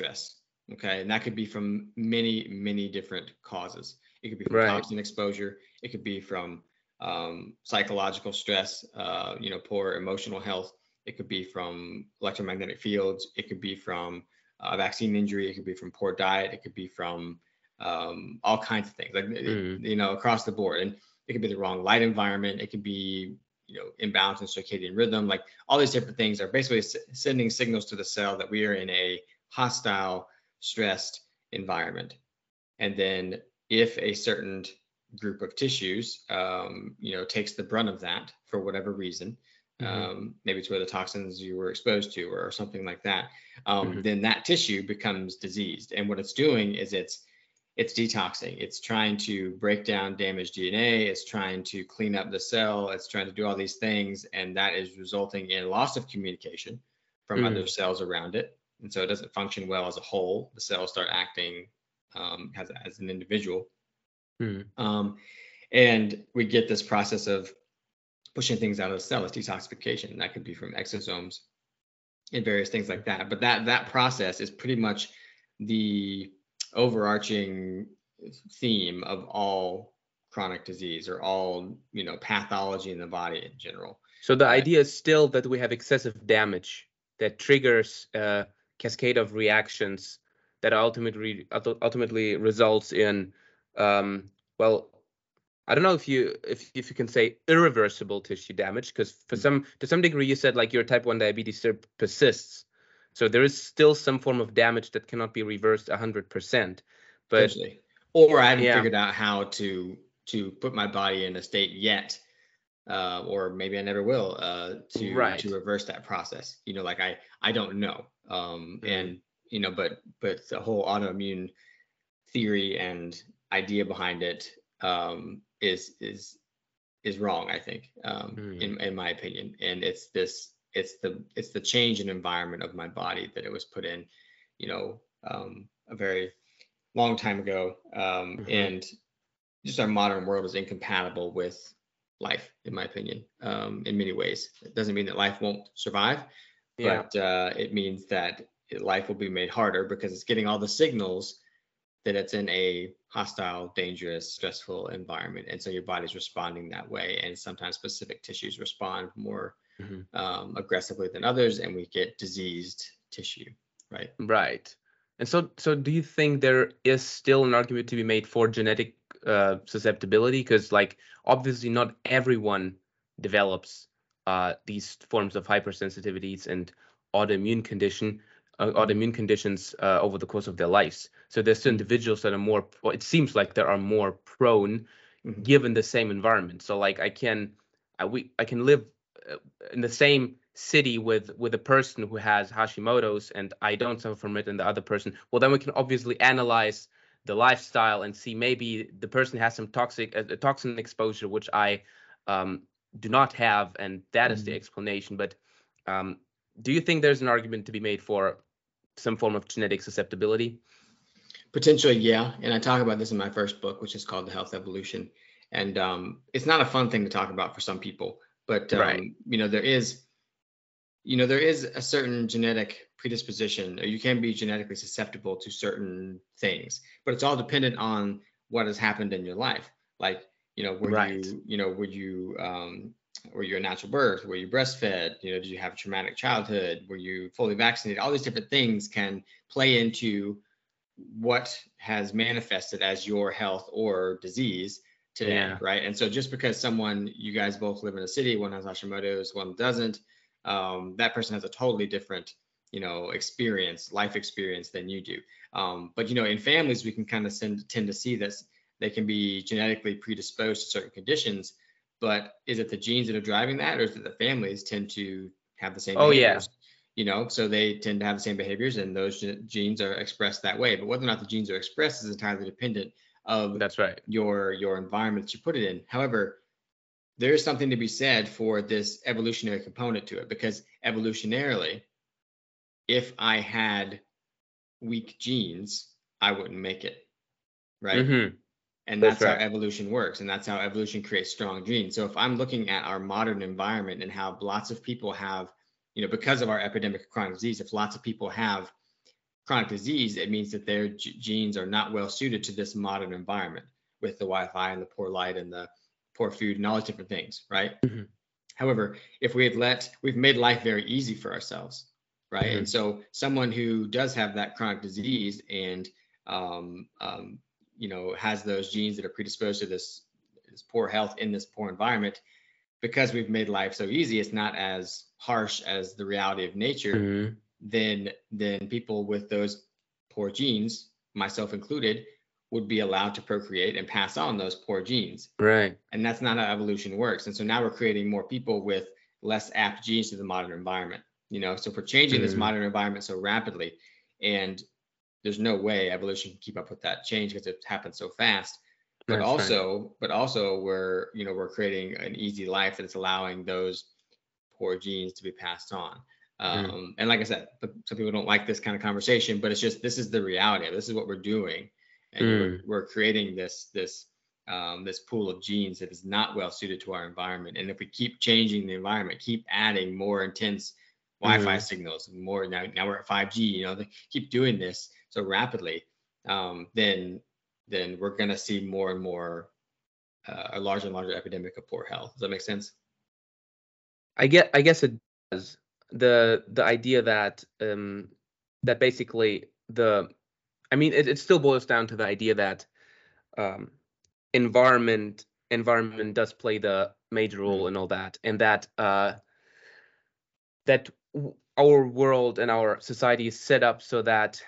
stress. Okay, and that could be from many, many different causes. It could be from Right. toxin exposure. It could be from um, psychological stress, uh, you know, poor emotional health. It could be from electromagnetic fields. It could be from uh, vaccine injury. It could be from poor diet. It could be from um, all kinds of things, like Mhm. you know, across the board. And it could be the wrong light environment. It could be you know imbalance in circadian rhythm. Like all these different things are basically s- sending signals to the cell that we are in a hostile, stressed environment. And then if a certain group of tissues, um, you know, takes the brunt of that for whatever reason, Mhm. um, maybe it's where the toxins you were exposed to or, something like that, um, Mhm. then that tissue becomes diseased. And what it's doing is it's it's detoxing. It's trying to break down damaged DNA. It's trying to clean up the cell. It's trying to do all these things, and that is resulting in loss of communication from Mm. other cells around it. And so it doesn't function well as a whole. The cells start acting um, as, as an individual. Mhm. Um, and we get this process of pushing things out of the cell as detoxification. That could be from exosomes and various things like that. But that that process is pretty much the overarching theme of all chronic disease or all you know pathology in the body in general. So the idea is still that we have excessive damage that triggers a cascade of reactions that ultimately ultimately results in um, well I don't know if you if if you can say irreversible tissue damage because for Mm. some to some degree you said like your type 1 diabetes persists. So there is still some form of damage that cannot be reversed 100%. But or I haven't Yeah. figured out how to to put my body in a state yet, uh, or maybe I never will, uh, to Right. to reverse that process. You know, like I I don't know, um, Mhm. and you know, but but the whole autoimmune theory and idea behind it um, is is is wrong. I think, um, Mm. in in my opinion, and it's this it's the it's the change in environment of my body that it was put in, you know, um, a very long time ago, um, Mhm. and just our modern world is incompatible with life, in my opinion, um, in many ways. It doesn't mean that life won't survive, yeah. but uh, it means that life will be made harder because it's getting all the signals that it's in a hostile, dangerous, stressful environment, and so your body's responding that way. And sometimes specific tissues respond more Mhm. um, aggressively than others, and we get diseased tissue, right? Right. And so, so do you think there is still an argument to be made for genetic uh, susceptibility? Because, like, obviously, not everyone develops uh, these forms of hypersensitivities and autoimmune condition, uh, autoimmune conditions uh, over the course of their lives. So there's Mhm. individuals that are more. Well, it seems like there are more prone, Mhm. given the same environment. So, like, I can, I, we, I can live uh, in the same city with with a person who has Hashimoto's and I don't suffer from it and the other person, well then we can obviously analyze the lifestyle and see maybe the person has some toxic uh, toxin exposure which I um, do not have and that is the Mhm. explanation. But um, do you think there's an argument to be made for some form of genetic susceptibility? Potentially, yeah. And I talk about this in my first book, which is called The Health Evolution. And um, it's not a fun thing to talk about for some people, but um, Right. you know, there is, you know, there is a certain genetic predisposition, or you can be genetically susceptible to certain things, but it's all dependent on what has happened in your life. Like, you know, were Right. you, you know, were you, um, were you a natural birth? Were you breastfed? You know, did you have a traumatic childhood? Were you fully vaccinated? All these different things can play into what has manifested as your health or disease today, Yeah. right? And so just because someone, you guys both live in a city, one has Hashimoto's, one doesn't, um, that person has a totally different, you know, experience, life experience than you do. Um, but you know, in families, we can kind of tend, tend to see this. They can be genetically predisposed to certain conditions, but is it the genes that are driving that, or is it the families tend to have the same? Oh, yeah. you know so they tend to have the same behaviors and those genes are expressed that way but whether or not the genes are expressed is entirely dependent of That's right. your your environment that you put it in however there is something to be said for this evolutionary component to it because evolutionarily if i had weak genes i wouldn't make it right Mhm. and That's that's, right. how evolution works and that's how evolution creates strong genes so if i'm looking at our modern environment and how lots of people have you know because of our epidemic of chronic disease if lots of people have chronic disease, it means that their g- genes are not well suited to this modern environment with the Wi-Fi and the poor light and the poor food and all these different things, right? Mm-hmm. However, if we had let, we've made life very easy for ourselves, right? Mm-hmm. And so someone who does have that chronic disease and um, um, you know has those genes that are predisposed to this, this poor health in this poor environment, because we've made life so easy, it's not as harsh as the reality of nature. Mm-hmm. Then then people with those poor genes, myself included, would be allowed to procreate and pass on those poor genes. Right. And that's not how evolution works. And so now we're creating more people with less apt genes to the modern environment. You know, so if we're changing mm-hmm. this modern environment so rapidly, and there's no way evolution can keep up with that change because it happens so fast. But that's also, right. but also we're, you know, we're creating an easy life that's allowing those poor genes to be passed on. Mm. Um, mm. And like I said, some people don't like this kind of conversation, but it's just this is the reality. This is what we're doing and mm. we're, we're, creating this this um, this pool of genes that is not well suited to our environment. And if we keep changing the environment, keep adding more intense Wi-Fi mm. signals, more now now we're at 5G, you know, keep doing this so rapidly, um, then then we're gonna see more and more uh, a larger and larger epidemic of poor health. Does that make sense? I get I guess it does. The the idea that um that basically the I mean, it, it still boils down to the idea that um, environment environment does play the major role in all that, and that uh, that our world and our society is set up so that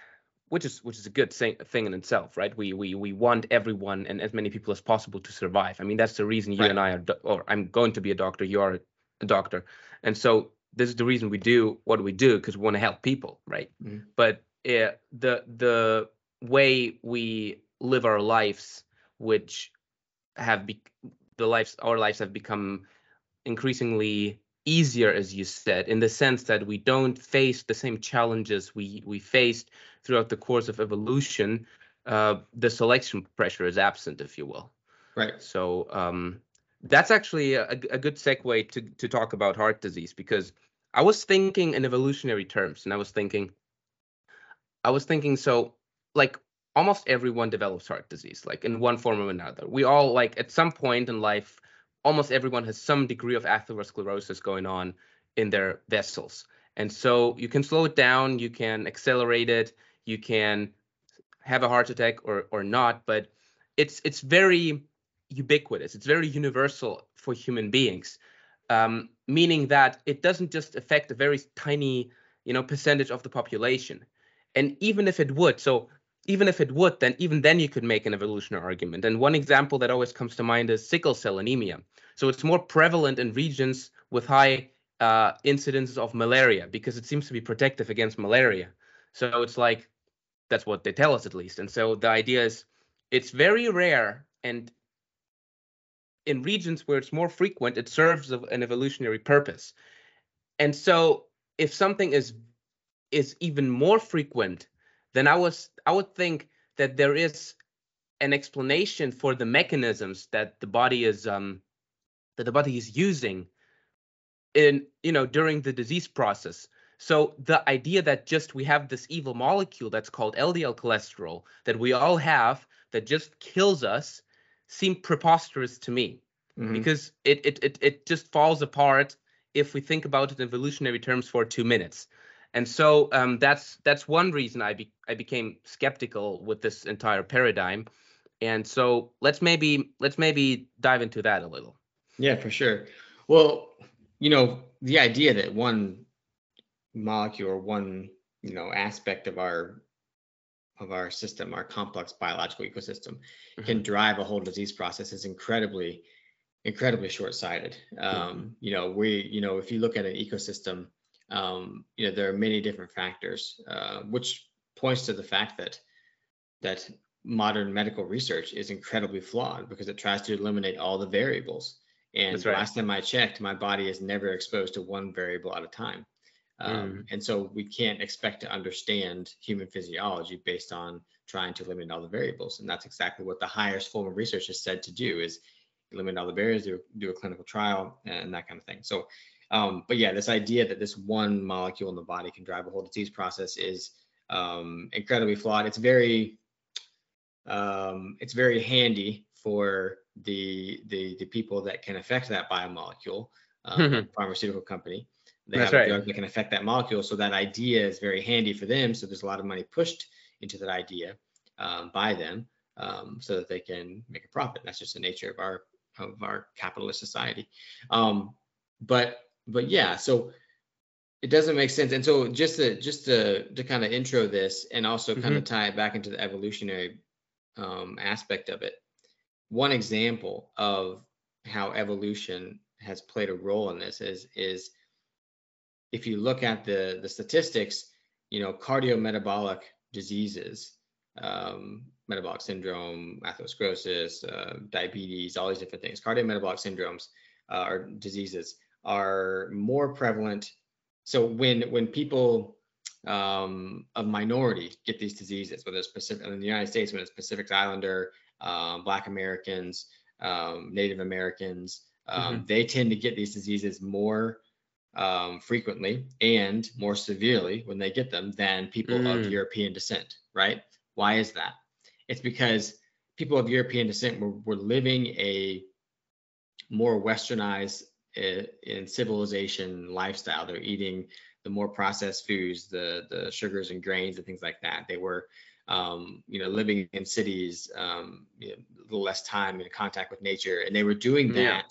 which is which is a good thing, thing in itself, right? We we we want everyone and as many people as possible to survive. I mean, that's the reason you right. and I are, or I'm going to be a doctor. You are a doctor, and so this is the reason we do what we do because we want to help people, right? Mm. But uh, the the way we live our lives, which have be- the lives our lives have become increasingly easier, as you said, in the sense that we don't face the same challenges we we faced throughout the course of evolution. Uh, the selection pressure is absent, if you will. Right. So um, that's actually a, a good segue to to talk about heart disease because I was thinking in evolutionary terms, and I was thinking, I was thinking, so like almost everyone develops heart disease, like in one form or another. We all like at some point in life, almost everyone has some degree of atherosclerosis going on in their vessels. And so you can slow it down, you can accelerate it, you can have a heart attack or or not, but it's it's very ubiquitous. It's very universal for human beings, um, meaning that it doesn't just affect a very tiny, you know, percentage of the population. And even if it would, so even if it would, then even then you could make an evolutionary argument. And one example that always comes to mind is sickle cell anemia. So it's more prevalent in regions with high uh, incidences of malaria because it seems to be protective against malaria. So it's like that's what they tell us at least. And so the idea is it's very rare and in regions where it's more frequent, it serves an evolutionary purpose. And so if something is is even more frequent, then I was I would think that there is an explanation for the mechanisms that the body is um that the body is using in you know during the disease process so the idea that just we have this evil molecule that's called LDL cholesterol that we all have that just kills us seemed preposterous to me mm-hmm. because it, it it it just falls apart if we think about it in evolutionary terms for two minutes. And so um, that's that's one reason I be, I became skeptical with this entire paradigm. And so let's maybe let's maybe dive into that a little. Yeah, for sure. Well, you know, the idea that one molecule or one you know aspect of our of our system, our complex biological ecosystem, mm-hmm. can drive a whole disease process is incredibly incredibly short-sighted. Um, mm-hmm. You know, we you know if you look at an ecosystem um, you know, there are many different factors, uh, which points to the fact that that modern medical research is incredibly flawed because it tries to eliminate all the variables. And right. last time I checked, my body is never exposed to one variable at a time. Um, mm. And so we can't expect to understand human physiology based on trying to eliminate all the variables. And that's exactly what the highest form of research is said to do is eliminate all the barriers, do, do a clinical trial and that kind of thing. So um, but yeah, this idea that this one molecule in the body can drive a whole disease process is um, incredibly flawed. It's very um, it's very handy for the the the people that can affect that biomolecule, um, pharmaceutical company. They That's have a right. drug that can affect that molecule, so that idea is very handy for them. So there's a lot of money pushed into that idea um, by them, um, so that they can make a profit. That's just the nature of our of our capitalist society. Um, but but yeah, so it doesn't make sense. And so just to just to to kind of intro this and also kind of tie it back into the evolutionary um, aspect of it. One example of how evolution has played a role in this is is if you look at the the statistics, you know, cardiometabolic diseases, um, metabolic syndrome, atherosclerosis, uh, diabetes, all these different things, cardiometabolic syndromes uh, or diseases are more prevalent. So when when people um, of minority get these diseases, whether it's Pacific in the United States, when it's Pacific Islander, um, Black Americans, um, Native Americans, um, they tend to get these diseases more um, frequently and more severely when they get them than people of Mm. European descent, right? Why is that? It's because people of European descent were, were living a more westernized in civilization lifestyle. They're eating the more processed foods, the the sugars and grains and things like that. They were, um, you know, living in cities, um, you know, a little less time in contact with nature, and they were doing that. Yeah.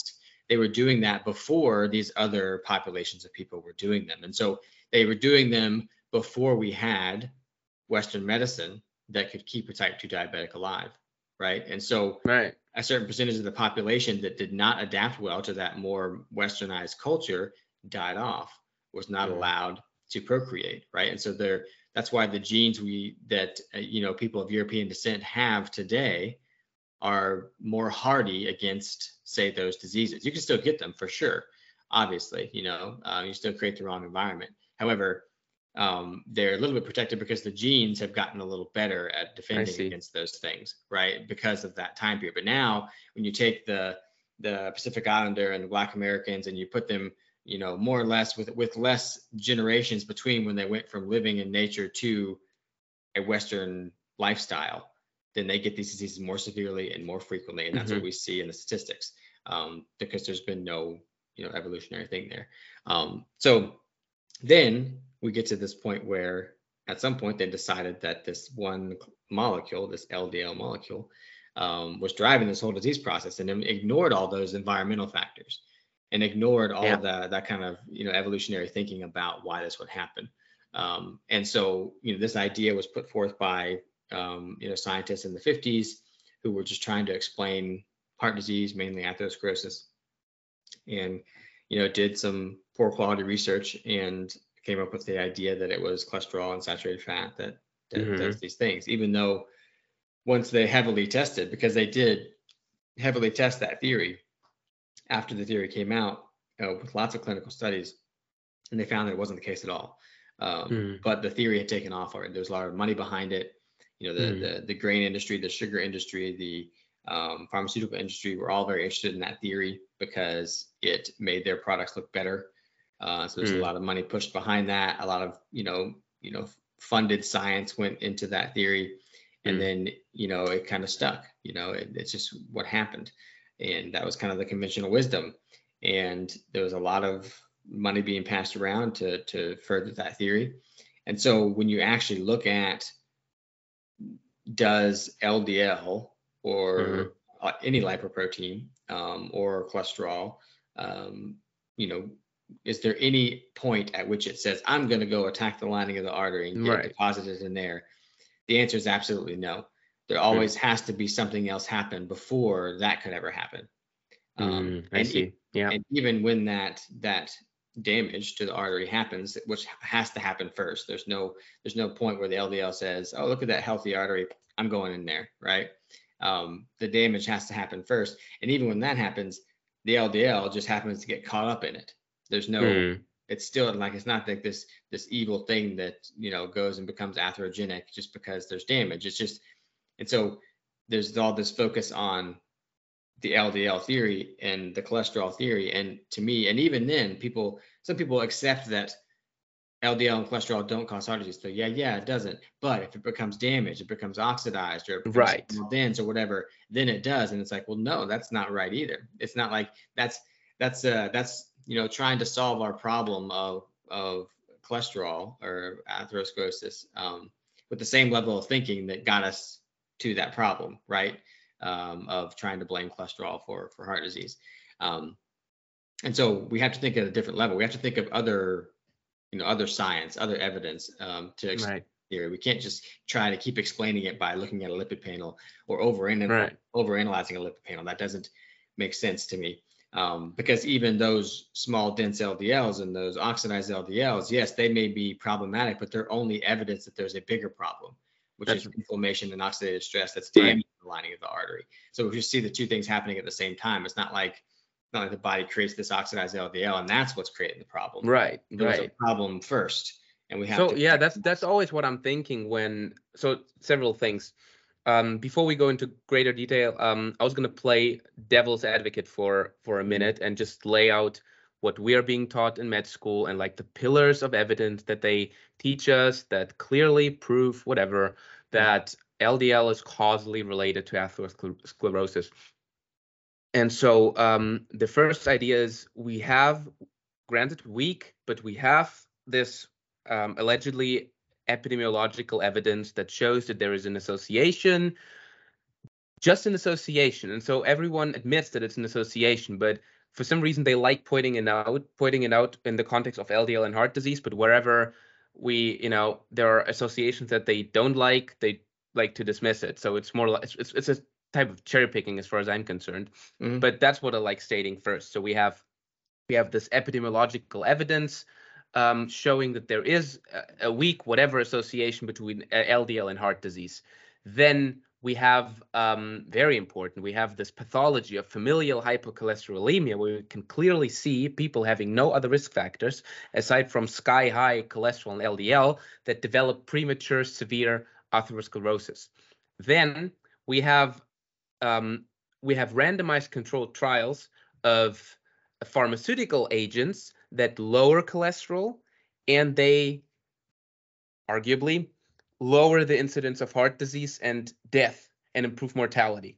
They were doing that before these other populations of people were doing them, and so they were doing them before we had Western medicine that could keep a type 2 diabetic alive, right? And so Right. A certain percentage of the population that did not adapt well to that more westernized culture died off was not Mhm. allowed to procreate right? And so there that's why the genes we that uh, you know people of european descent have today are more hardy against say those diseases. You can still get them for sure obviously you know uh, you still create the wrong environment. However um, they're a little bit protected because the genes have gotten a little better at defending against those things, right? Because of that time period. But now, when you take the the Pacific Islander and the Black Americans and you put them, you know, more or less with with less generations between when they went from living in nature to a Western lifestyle, then they get these diseases more severely and more frequently, and that's what Mhm. we see in the statistics um, because there's been no, you know, evolutionary thing there. Um, so then we get to this point where at some point they decided that this one molecule, this LDL molecule, um, was driving this whole disease process and then ignored all those environmental factors and ignored all Yeah. the that kind of you know evolutionary thinking about why this would happen. Um, and so you know this idea was put forth by um, you know scientists in the 50s who were just trying to explain heart disease, mainly atherosclerosis, and you know did some poor quality research and came up with the idea that it was cholesterol and saturated fat that, that Mhm. does these things, even though once they heavily tested, because they did heavily test that theory after the theory came out uh, with lots of clinical studies, and they found that it wasn't the case at all. Um, Mm. But the theory had taken off already. There was a lot of money behind it. You know, the Mm. the, the grain industry, the sugar industry, the um, pharmaceutical industry were all very interested in that theory because it made their products look better. Uh, so there's Mm. a lot of money pushed behind that. A lot of you know you know funded science went into that theory, and Mm. then you know it kind of stuck. You know, it, it's just what happened, and that was kind of the conventional wisdom. And there was a lot of money being passed around to to further that theory. And so when you actually look at does LDL or Mhm. uh, any lipoprotein um, or cholesterol, um, you know, is there any point at which it says I'm going to go attack the lining of the artery and get Right. deposited in there? The answer is absolutely no. There always has to be something else happen before that could ever happen. Um, Mm, I and e- see. Yeah. and even when that that damage to the artery happens which has to happen first there's no there's no point where the ldl says oh look at that healthy artery i'm going in there right um, the damage has to happen first and even when that happens the ldl just happens to get caught up in it there's no Mm, it's still like it's not like this this evil thing that you know goes and becomes atherogenic just because there's damage it's just and so there's all this focus on the LDL theory and the cholesterol theory and to me and even then people some people accept that LDL and cholesterol don't cause heart disease. So yeah, yeah, it doesn't. But if it becomes damaged, it becomes oxidized or it becomes Right. dense or whatever, then it does. And it's like, well, no, that's not right either. It's not like that's that's uh that's you know trying to solve our problem of of cholesterol or atherosclerosis um, with the same level of thinking that got us to that problem, right? Um, of trying to blame cholesterol for for heart disease. Um, and so we have to think at a different level. We have to think of other, you know, other science, other evidence um, to explain Right. theory. We can't just try to keep explaining it by looking at a lipid panel or over Right. over analyzing a lipid panel. That doesn't make sense to me. Um, because even those small dense LDLs and those oxidized LDLs, yes, they may be problematic, but they're only evidence that there's a bigger problem, which That's- is inflammation and oxidative stress that's Right. damaging the lining of the artery. So if you see the two things happening at the same time, it's not like not like the body creates this oxidized LDL and that's what's creating the problem. Right. There was a problem first, and we have So yeah, that's that's always what I'm thinking when so several things. Um, before we go into greater detail, um, I was gonna play devil's advocate for for a minute and just lay out what we are being taught in med school and like the pillars of evidence that they teach us that clearly prove whatever that LDL is causally related to atherosclerosis. And so um, the first idea is we have, granted weak, but we have this um, allegedly epidemiological evidence that shows that there is an association, just an association. And so everyone admits that it's an association, but for some reason they like pointing it out, pointing it out in the context of LDL and heart disease. But wherever we, you know, there are associations that they don't like, they like to dismiss it. So it's more like it's, it's, a type of cherry picking as far as I'm concerned. Mhm. But that's what I like stating first. So we have we have this epidemiological evidence um, showing that there is a, weak whatever association between uh, LDL and heart disease. Then we have um, very important. We have this pathology of familial hypercholesterolemia, where we can clearly see people having no other risk factors aside from sky high cholesterol and LDL that develop premature severe atherosclerosis. Then we have um, we have randomized controlled trials of pharmaceutical agents that lower cholesterol and they arguably lower the incidence of heart disease and death and improve mortality.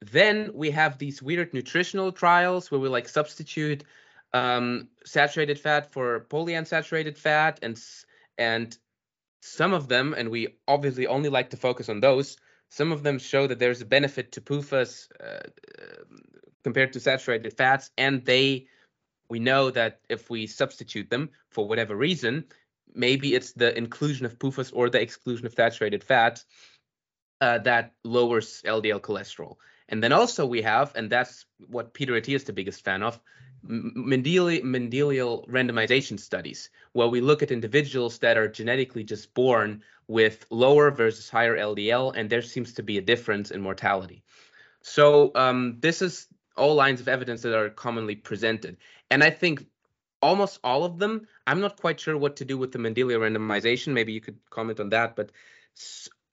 Then we have these weird nutritional trials where we like substitute um, saturated fat for polyunsaturated fat and and some of them, and we obviously only like to focus on those. Some of them show that there's a benefit to PUFAs uh, compared to saturated fats, and they we know that if we substitute them for whatever reason, maybe it's the inclusion of PUFAs or the exclusion of saturated fat uh, that lowers LDL cholesterol. And then also we have, and that's what Peter Attia is the biggest fan of, Mendeli- Mendelial randomization studies, where we look at individuals that are genetically just born with lower versus higher LDL, and there seems to be a difference in mortality. So um, this is all lines of evidence that are commonly presented, and I think almost all of them. I'm not quite sure what to do with the Mendelial randomization. Maybe you could comment on that, but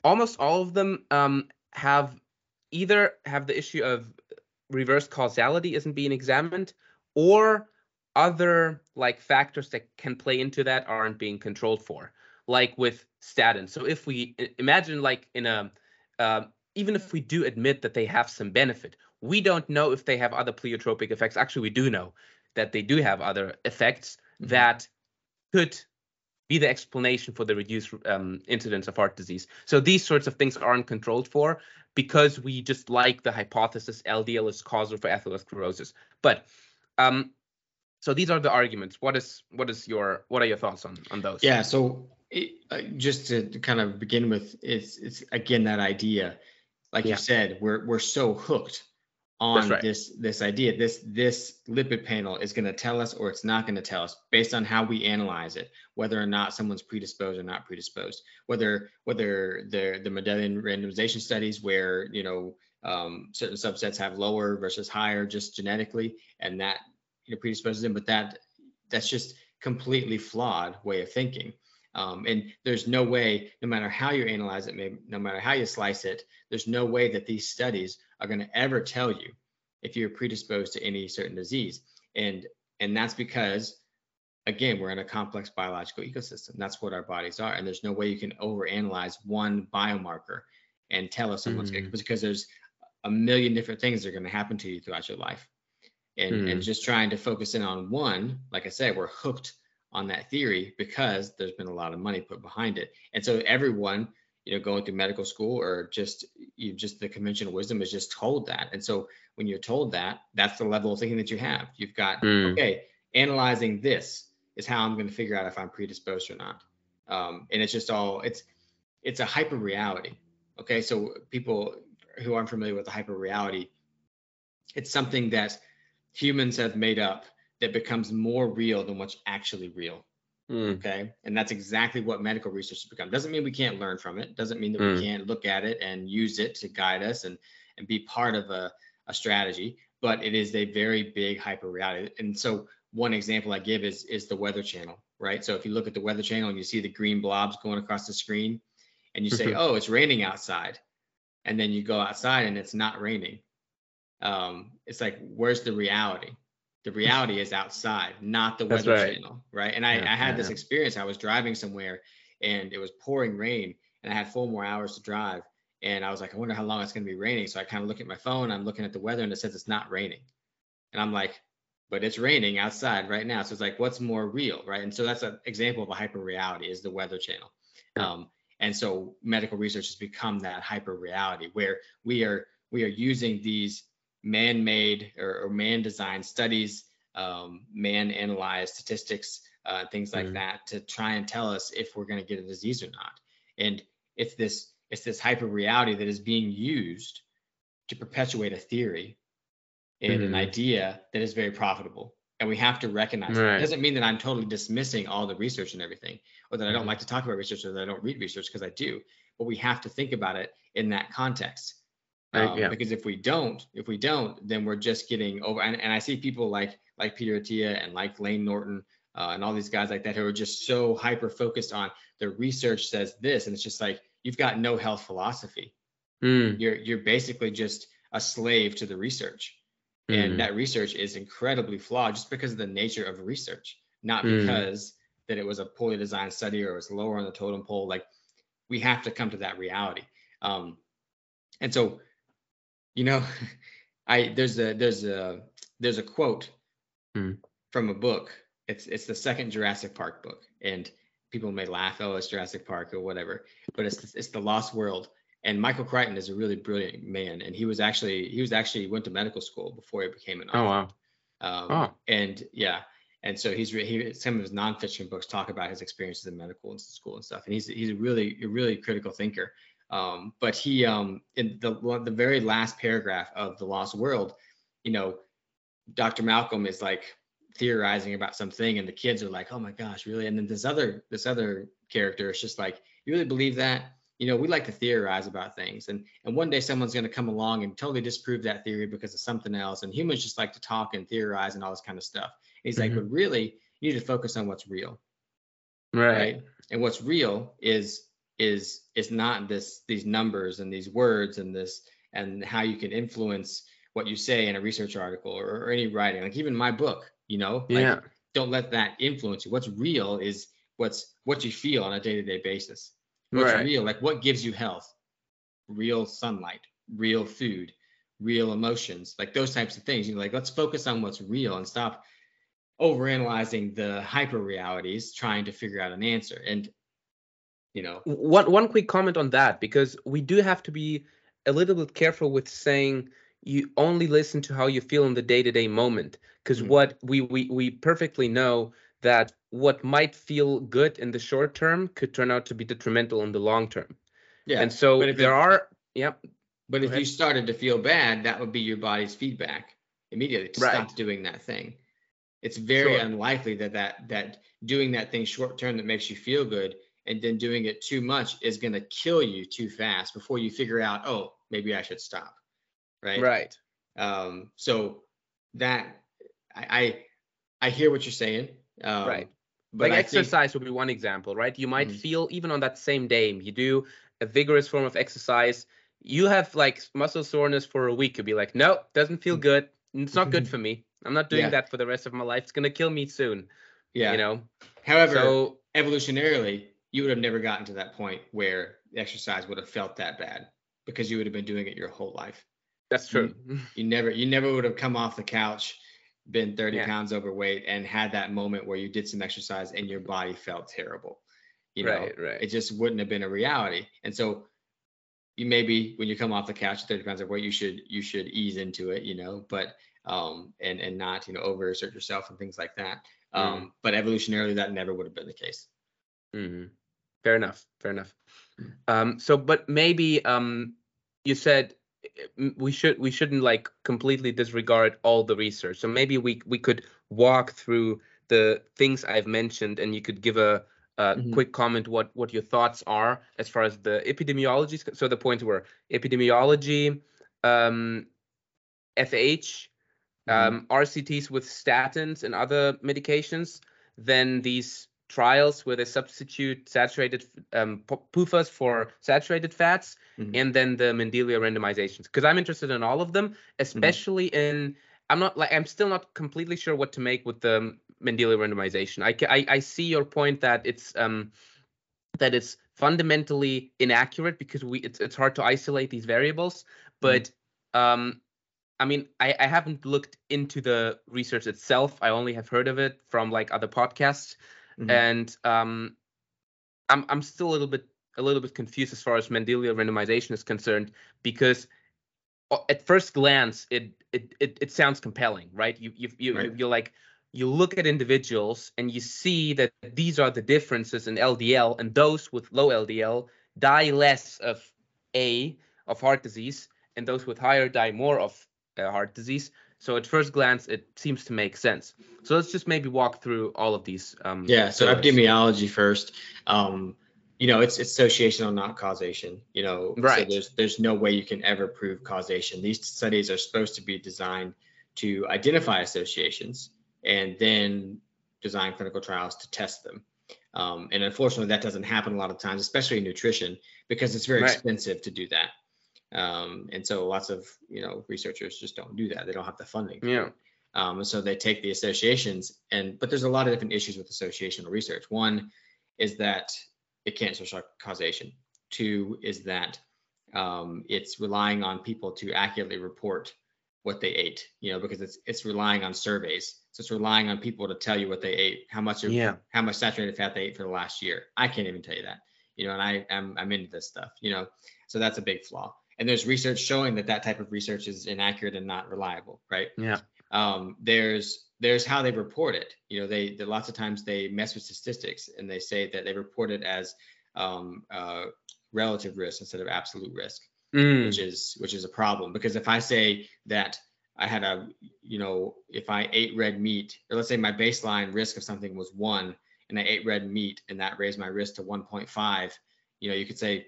almost all of them um, have either have the issue of reverse causality isn't being examined, or other like factors that can play into that aren't being controlled for, like with statins. So if we imagine like in a uh, even if we do admit that they have some benefit, we don't know if they have other pleiotropic effects. Actually, we do know that they do have other effects Mhm. that could be the explanation for the reduced um, incidence of heart disease. So these sorts of things aren't controlled for because we just like the hypothesis LDL is causal for atherosclerosis. But um, so these are the arguments. What is what is your what are your thoughts on on those? Yeah. So it, uh, just to kind of begin with, it's it's again that idea, like Yeah. you said, we're we're so hooked on right. this this idea. This this lipid panel is going to tell us or it's not going to tell us based on how we analyze it, whether or not someone's predisposed or not predisposed. Whether whether the the Mendelian randomization studies where you know um, certain subsets have lower versus higher just genetically, and that you know predisposes them, but that that's just completely flawed way of thinking. Um, and there's no way, no matter how you analyze it, maybe, no matter how you slice it, there's no way that these studies are going to ever tell you if you're predisposed to any certain disease. And and that's because again, we're in a complex biological ecosystem. That's what our bodies are. And there's no way you can overanalyze one biomarker and tell us someone's mm. because there's a million different things that are going to happen to you throughout your life. And, mm. and just trying to focus in on one, like I said, we're hooked on that theory because there's been a lot of money put behind it. And so everyone, you know, going through medical school or just you just the conventional wisdom is just told that. And so when you're told that, that's the level of thinking that you have. You've got, mm. okay, analyzing this is how I'm going to figure out if I'm predisposed or not. Um, and it's just all it's it's a hyper reality. Okay, so people who aren't familiar with the hyper reality, it's something that humans have made up that becomes more real than what's actually real. Mm. Okay, and that's exactly what medical research has become. Doesn't mean we can't learn from it. Doesn't mean that mm. we can't look at it and use it to guide us and and be part of a, a strategy. But it is a very big hyper reality. And so one example I give is is the Weather Channel, right? So if you look at the Weather Channel and you see the green blobs going across the screen, and you say. "Oh, it's raining outside," and then you go outside and it's not raining, um, it's like, where's the reality? The reality is outside, not the Weather right. Channel, right? And I, yeah, I had yeah, this experience. I was driving somewhere and it was pouring rain, and I had four more hours to drive. And I was like, I wonder how long it's going to be raining. So I kind of look at my phone. I'm looking at the weather, and it says it's not raining. And I'm like, but it's raining outside right now. So it's like, what's more real, right? And so that's an example of a hyper reality is the weather channel. Um, and so medical research has become that hyper reality where we are we are using these man-made or, or man-designed studies, um, man-analyzed statistics, uh, things like mm-hmm. that to try and tell us if we're going to get a disease or not. And it's this it's this hyper reality that is being used to perpetuate a theory and mm-hmm. an idea that is very profitable. And we have to recognize right. that. It doesn't mean that I'm totally dismissing all the research and everything, or that I don't mm-hmm. like to talk about research or that I don't read research because I do. But we have to think about it in that context. Um, yeah. Because if we don't, if we don't, then we're just getting over. And, and I see people like like Peter Attia and like Layne Norton uh, and all these guys like that who are just so hyper focused on the research says this, and it's just like you've got no health philosophy. Mm. You're you're basically just a slave to the research. Mm. And that research is incredibly flawed just because of the nature of research, not mm. because that it was a poorly designed study or it was lower on the totem pole. Like we have to come to that reality. Um, and so, you know, I there's a there's a there's a quote mm. from a book. It's it's the second Jurassic Park book, and people may laugh, oh, it's Jurassic Park or whatever, but it's it's the Lost World, and Michael Crichton is a really brilliant man, and he was actually he was actually went to medical school before he became an author. Oh wow. Um, oh. And yeah, and so he's he some of his nonfiction books talk about his experiences in medical school and stuff, and he's he's a really a really critical thinker. Um, but he um, in the the very last paragraph of the Lost World, you know, Dr. Malcolm is like theorizing about something, and the kids are like, "Oh my gosh, really?" And then this other this other character is just like, "You really believe that?" you know, we like to theorize about things, and and one day someone's going to come along and totally disprove that theory because of something else. And humans just like to talk and theorize and all this kind of stuff. And he's mm-hmm. like, but really, you need to focus on what's real, right. right? And what's real is is is not this these numbers and these words and this and how you can influence what you say in a research article or, or any writing. Like even my book, you know, like, yeah. Don't let that influence you. What's real is what's what you feel on a day-to-day basis what's right. real like what gives you health real sunlight real food real emotions like those types of things you know like let's focus on what's real and stop overanalyzing the hyper realities trying to figure out an answer and you know one one quick comment on that because we do have to be a little bit careful with saying you only listen to how you feel in the day-to-day moment because mm-hmm. what we, we we perfectly know that what might feel good in the short term could turn out to be detrimental in the long term. Yeah. And so if there are, yep. But if you started to feel bad, that would be your body's feedback immediately to right. stop doing that thing. It's very sure. unlikely that that that doing that thing short term that makes you feel good and then doing it too much is going to kill you too fast before you figure out, oh, maybe I should stop. Right. Right. Um, so that I, I I hear what you're saying. Um, right. But like I exercise think... would be one example, right? You might mm feel even on that same day, you do a vigorous form of exercise, you have like muscle soreness for a week. You'll be like, no, doesn't feel good. It's not good for me. I'm not doing yeah. that for the rest of my life. It's gonna kill me soon. Yeah. You know. However, So evolutionarily, you would have never gotten to that point where exercise would have felt that bad because you would have been doing it your whole life. that's true. You never, you never would have come off the couch, been 30 Yeah. pounds overweight, and had that moment where you did some exercise and your body felt terrible. You know, right. Right. it just wouldn't have been a reality. And so you maybe when you come off the couch at 30 pounds of weight, you should you should ease into it, you know, but um and and not, you know, over overexert yourself and things like that. Um, but evolutionarily that never would have been the case. hmm Fair enough. Fair enough. Mm. Um, so, but maybe um, you said uh, we should we shouldn't like completely disregard all the research. So maybe we we could walk through the things I've mentioned, and you could give a, a Mhm. quick comment what what your thoughts are as far as the epidemiology. So the points were epidemiology, um, FH, Mhm. um, RCTs with statins and other medications, then these trials where they substitute saturated um, PUFAs for saturated fats, Mhm. and then the Mendelian randomizations. Because I'm interested in all of them, especially in. I'm not like I'm still not completely sure what to make with the Mendelian randomization. I, I I see your point that it's um that it's fundamentally inaccurate because we it's it's hard to isolate these variables, but um I mean, I, I haven't looked into the research itself. I only have heard of it from like other podcasts, Mhm. and um, I'm I'm still a little bit a little bit confused as far as Mendelian randomization is concerned because at first glance it it it, it sounds compelling, right? You you you Right. you're like you look at individuals and you see that these are the differences in LDL, and those with low LDL die less of A of heart disease, and those with higher die more of uh, heart disease. So at first glance, it seems to make sense. So let's just maybe walk through all of these. Um, Yeah. So pillars. epidemiology first. Um, you know, it's it's associational, not causation. You know, So Right. there's there's no way you can ever prove causation. These studies are supposed to be designed to identify associations and then design clinical trials to test them. Um, and unfortunately, that doesn't happen a lot of times, especially in nutrition, because it's very Right. expensive to do that. Um, and so lots of you know researchers just don't do that. They don't have the funding. Yeah. Um, so they take the associations and but there's a lot of different issues with associational research. One is that it can't show causation. Two is that um, it's relying on people to accurately report what they ate, you know, because it's it's relying on surveys. So it's relying on people to tell you what they ate, how much of Yeah. how much saturated fat they ate for the last year. I can't even tell you that, you know, and I am I'm into this stuff, you know, so that's a big flaw. And there's research showing that that type of research is inaccurate and not reliable, right? Yeah. um, there's there's how they report it. You know, they, they lots of times they mess with statistics and they say that they report it as um, uh, relative risk instead of absolute risk, Mm, which is which is a problem because if I say that I had a you know if I ate red meat or let's say my baseline risk of something was one and I ate red meat and that raised my risk to 1.5, you know, you could say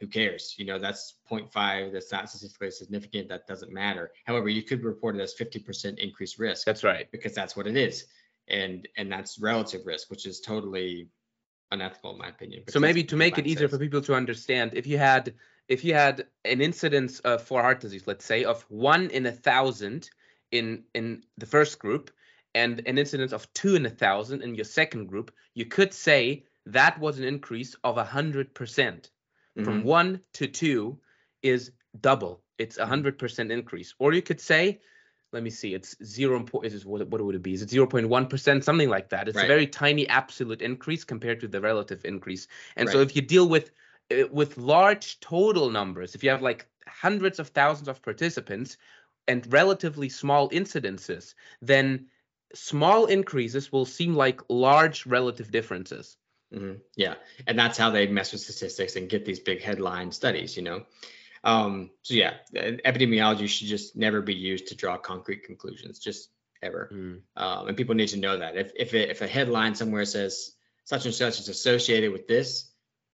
who cares? You know, that's 0.5. That's not statistically significant. That doesn't matter. However, you could report it as 50% increased risk that's right. because that's what it is, and and that's relative risk, which is totally unethical in my opinion. So maybe to make it easier says. for people to understand, if you had if you had an incidence of, for heart disease, let's say of one in a thousand in in the first group, and an incidence of two in a thousand in your second group, you could say that was an increase of a hundred percent. From Mhm. one to two is double. It's a hundred percent increase. Or you could say, let me see, it's zero. Is what, what would it be? Is it zero point one percent? Something like that. It's a very tiny absolute increase compared to the relative increase. And so if you deal with uh, with large total numbers, if you have like hundreds of thousands of participants and relatively small incidences, then small increases will seem like large relative differences. Mhm. Yeah, and that's how they mess with statistics and get these big headline studies, you know. Um, so yeah, epidemiology should just never be used to draw concrete conclusions, just ever. Mm. Um, and people need to know that if if, it, if a headline somewhere says such and such is associated with this,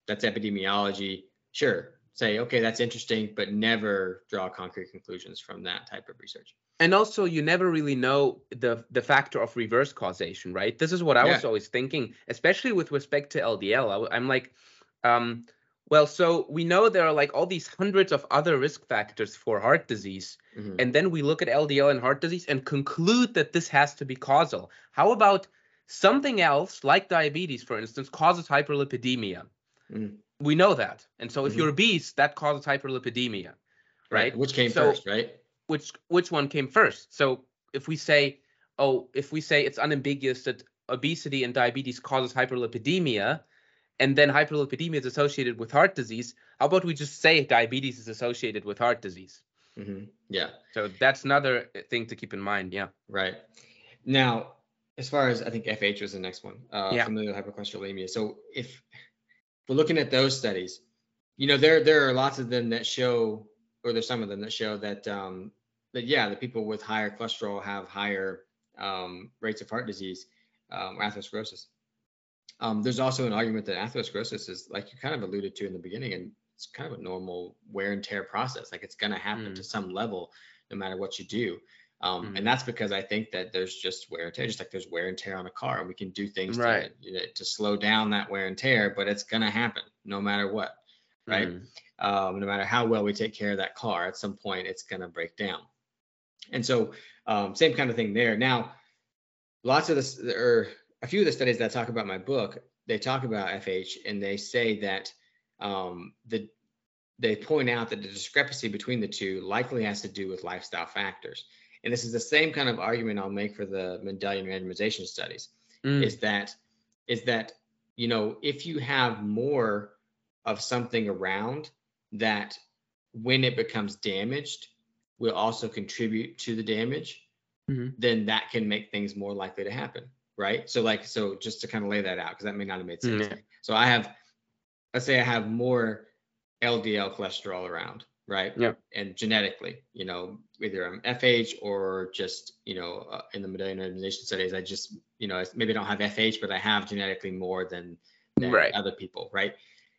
that's epidemiology. Sure, say okay, that's interesting, but never draw concrete conclusions from that type of research. and also you never really know the the factor of reverse causation right this is what i was always thinking especially with respect to ldl I, am like um well so we know there are like all these hundreds of other risk factors for heart disease Mhm. and then we look at ldl and heart disease and conclude that this has to be causal how about something else, like diabetes, for instance, causes hyperlipidemia. Mm. We know that. And so if Mhm. you're obese, that causes hyperlipidemia, right? Which came So- first, right? Which which one came first? So if we say, oh, if we say it's unambiguous that obesity and diabetes causes hyperlipidemia, and then hyperlipidemia is associated with heart disease, how about we just say diabetes is associated with heart disease? hmm Yeah. So that's another thing to keep in mind. Yeah. Right. Now, as far as I think FH was the next one, uh, Yeah. familial hypercholesterolemia. So if we're looking at those studies, you know, there there are lots of them that show, or there's some of them that show that um, that yeah, the people with higher cholesterol have higher um, rates of heart disease, um, or atherosclerosis. Um, there's also an argument that atherosclerosis is like you kind of alluded to in the beginning, and it's kind of a normal wear and tear process. Like it's going to happen Mm. to some level, no matter what you do. Um, Mm. And that's because I think that there's just wear and tear, just like there's wear and tear on a car, and we can do things Right. to, you know, to slow down that wear and tear, but it's going to happen no matter what, right? Mm. um, no matter how well we take care of that car, at some point it's going to break down. And so, um, same kind of thing there. Now, lots of this, or a few of the studies that I talk about my book, they talk about FH and they say that um, the they point out that the discrepancy between the two likely has to do with lifestyle factors. And this is the same kind of argument I'll make for the Mendelian randomization studies Mm. is that is that you know if you have more of something around that when it becomes damaged will also contribute to the damage Mhm. then that can make things more likely to happen right so like so just to kind of lay that out because that may not have made sense Mm, yeah. so i have let's say i have more ldl cholesterol around right Yeah. and genetically you know either i'm fh or just you know uh, in the Mendelian randomization studies i just you know maybe i don't have fh but i have genetically more than, than Right. other people right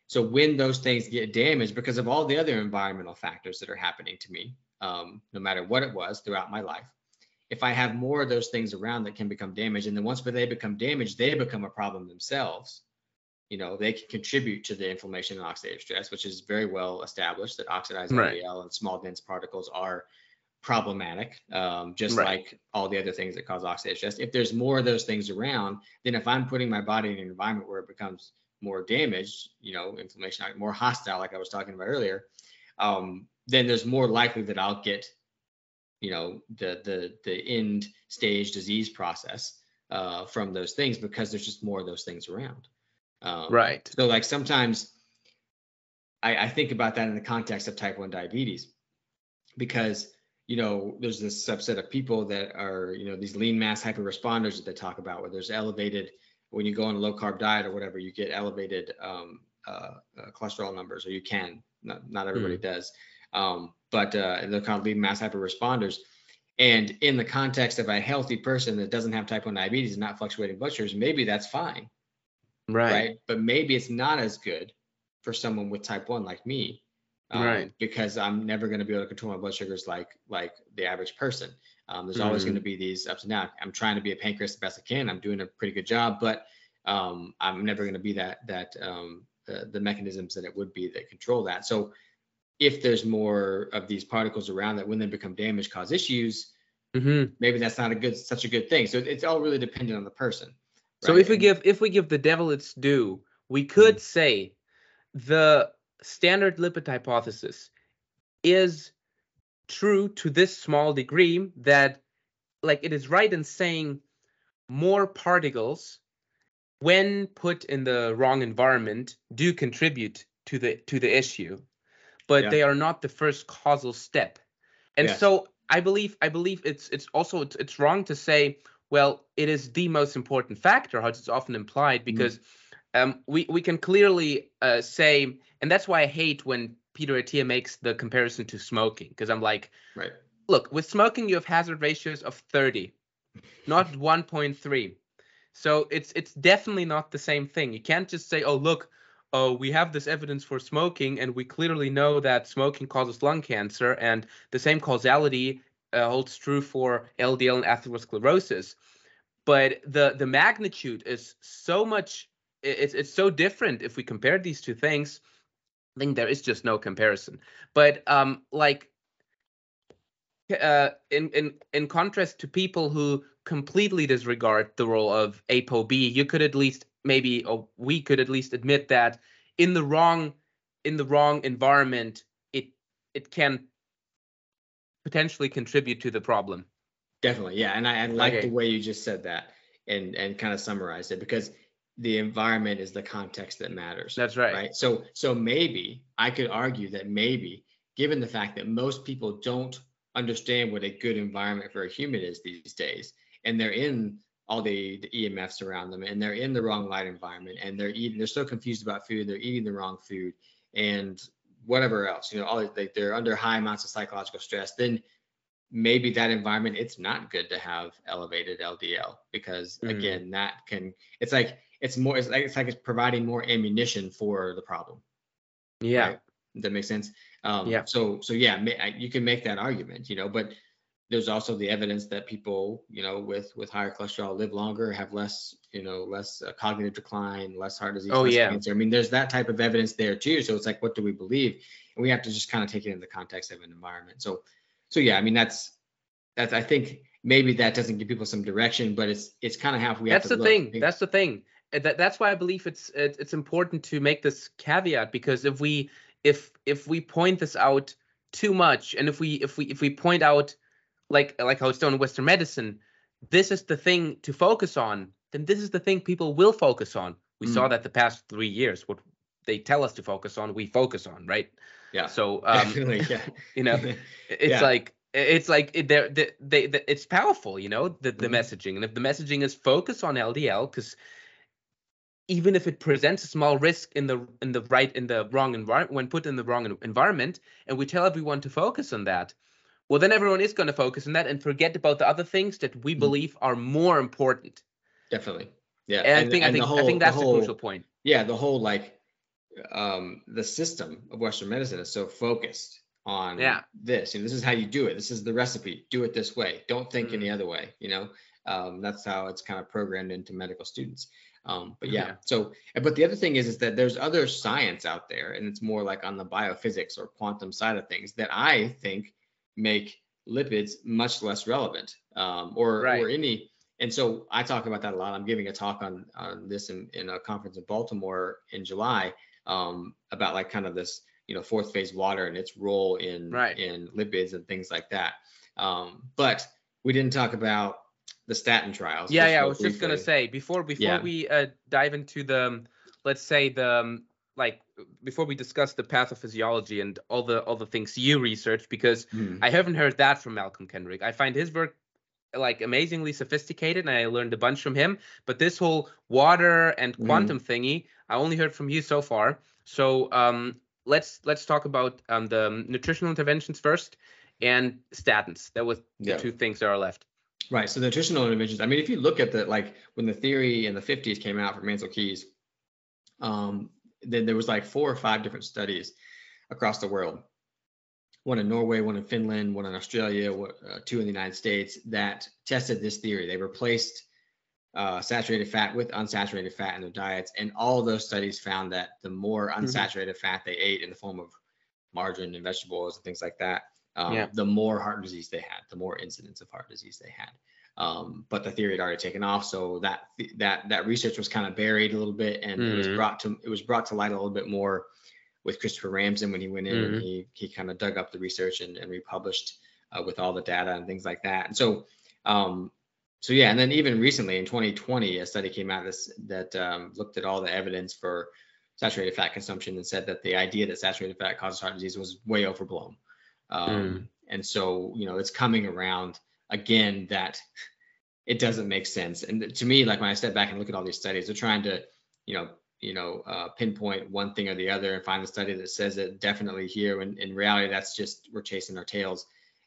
so when those things get damaged because of all the other environmental factors that are happening to me um, no matter what it was throughout my life if i have more of those things around that can become damaged and then once they become damaged they become a problem themselves you know they can contribute to the inflammation and oxidative stress which is very well established that oxidized Right. ldl and small dense particles are problematic um, just Right. like all the other things that cause oxidative stress if there's more of those things around then if i'm putting my body in an environment where it becomes more damaged you know inflammation more hostile like i was talking about earlier um, then there's more likely that i'll get you know the the the end stage disease process uh, from those things because there's just more of those things around um, Right. so like sometimes I, I think about that in the context of type 1 diabetes because you know there's this subset of people that are you know these lean mass hyper responders that they talk about where there's elevated when you go on a low carb diet or whatever you get elevated um, uh, uh, cholesterol numbers or you can not, not everybody does. Um, but uh, they're called lean mass hyper responders and in the context of a healthy person that doesn't have type 1 diabetes and not fluctuating blood sugars maybe that's fine Right. right. But maybe it's not as good for someone with type one like me, um, Right. Because I'm never going to be able to control my blood sugars like like the average person. Um, there's always Mhm. going to be these ups and downs. I'm trying to be a pancreas the best I can. I'm doing a pretty good job, but um, I'm never going to be that that um, the, the mechanisms that it would be that control that. So if there's more of these particles around that when they become damaged cause issues, hmm maybe that's not a good such a good thing. So it's all really dependent on the person. So right? if we give if we give the devil its due, we could mm. say the standard lipid hypothesis is true to this small degree that like it is right in saying more particles when put in the wrong environment do contribute to the to the issue but Yeah. they are not the first causal step and Yes. so i believe i believe it's it's also it's, it's wrong to say well it is the most important factor how it's often implied because um, we we can clearly uh, say and that's why i hate when peter attia makes the comparison to smoking because i'm like right. look with smoking you have hazard ratios of 30 not 1.3 so it's it's definitely not the same thing. You can't just say oh look oh we have this evidence for smoking and we clearly know that smoking causes lung cancer and the same causality uh, holds true for ldl and atherosclerosis but the the magnitude is so much it's it's so different if we compare these two things i think there is just no comparison. But um like uh, in in in contrast to people who completely disregard the role of ApoB, you could at least maybe, or we could at least admit that in the wrong in the wrong environment, it it can potentially contribute to the problem. Definitely, yeah, and I, I like Okay. the way you just said that and and kind of summarized it because the environment is the context that matters. That's right. right? So so maybe I could argue that maybe given the fact that most people don't understand what a good environment for a human is these days, and they're in all the, the EMFs around them, and they're in the wrong light environment, and they're eating, they're so confused about food, they're eating the wrong food, and whatever else, you know, all like they're under high amounts of psychological stress, then maybe that environment it's not good to have elevated LDL because Mhm. again that can it's like it's more it's like it's like it's providing more ammunition for the problem. Yeah. Right? That makes sense? Um, Yeah. So so yeah, ma- you can make that argument, you know, but there's also the evidence that people, you know, with with higher cholesterol live longer, have less, you know, less uh, cognitive decline, less heart disease, Oh, less yeah. cancer. I mean, there's that type of evidence there too. So it's like, what do we believe? And we have to just kind of take it in the context of an environment. So so yeah, I mean, that's that's I think maybe that doesn't give people some direction, but it's it's kind of how we that's have to the look. thing that's the thing that, that's why i believe it's it, it's important to make this caveat because if we if if we point this out too much and if we if we if we point out like like how it's done in western medicine this is the thing to focus on then this is the thing people will focus on we Mm. saw that the past three years what they tell us to focus on we focus on right Yeah. so um yeah. you know it's Yeah. like it's like it- they're, they, they, they it's powerful you know the, the Mhm. messaging and if the messaging is focused on ldl because even if it presents a small risk in the in the right in the wrong environment when put in the wrong environment and we tell everyone to focus on that well then everyone is going to focus on that and forget about the other things that we Mhm. believe are more important Definitely. Yeah. and, i think i and the think i think that's the, whole- crucial point yeah the whole like um the system of western medicine is so focused on Yeah. this and this is how you do it this is the recipe do it this way don't think Mm. any other way you know um that's how it's kind of programmed into medical students um but yeah, Yeah. so but the other thing is is that there's other science out there and it's more like on the biophysics or quantum side of things that i think make lipids much less relevant um or Right. or any and so I talk about that a lot. I'm giving a talk on on this in, in a conference in Baltimore in July um, about like kind of this you know fourth phase water and its role in Right. in lipids and things like that. Um, but we didn't talk about the statin trials. yeah yeah i was just gonna say before before Yeah. we uh, dive into the um, let's say the um, like before we discuss the pathophysiology and all the all the things you research because Mhm. i haven't heard that from malcolm kendrick i find his work like amazingly sophisticated and i learned a bunch from him but this whole water and Mhm. quantum thingy i only heard from you so far so um let's let's talk about um, the nutritional interventions first and statins that was Yeah. the two things that are left Right. So the nutritional interventions. I mean, if you look at the like when the theory in the 50s came out from Ancel Keys, um, then there was like four or five different studies across the world. One in Norway, one in Finland, one in Australia, wha- uh, two in the United States that tested this theory. They replaced uh, saturated fat with unsaturated fat in their diets, and all those studies found that the more unsaturated fat they ate in the form of margarine and vegetables and things like that, um, Yeah. the more heart disease they had, the more incidence of heart disease they had. Um, but the theory had already taken off, so that that that research was kind of buried a little bit, and it was Mhm. brought to it was brought to light a little bit more with Christopher Ramsden when he went in Mhm. and he he kind of dug up the research and, and republished uh, with all the data and things like that. And so um, so yeah, and then even recently in 2020, a study came out this, that um, looked at all the evidence for saturated fat consumption and said that the idea that saturated fat causes heart disease was way overblown. Um, And so, you know, it's coming around again that it doesn't make sense. And to me, like when I step back and look at all these studies, they're trying to, you know, you know, uh, pinpoint one thing or the other and find a study that says it definitely here. When in reality, that's just we're chasing our tails.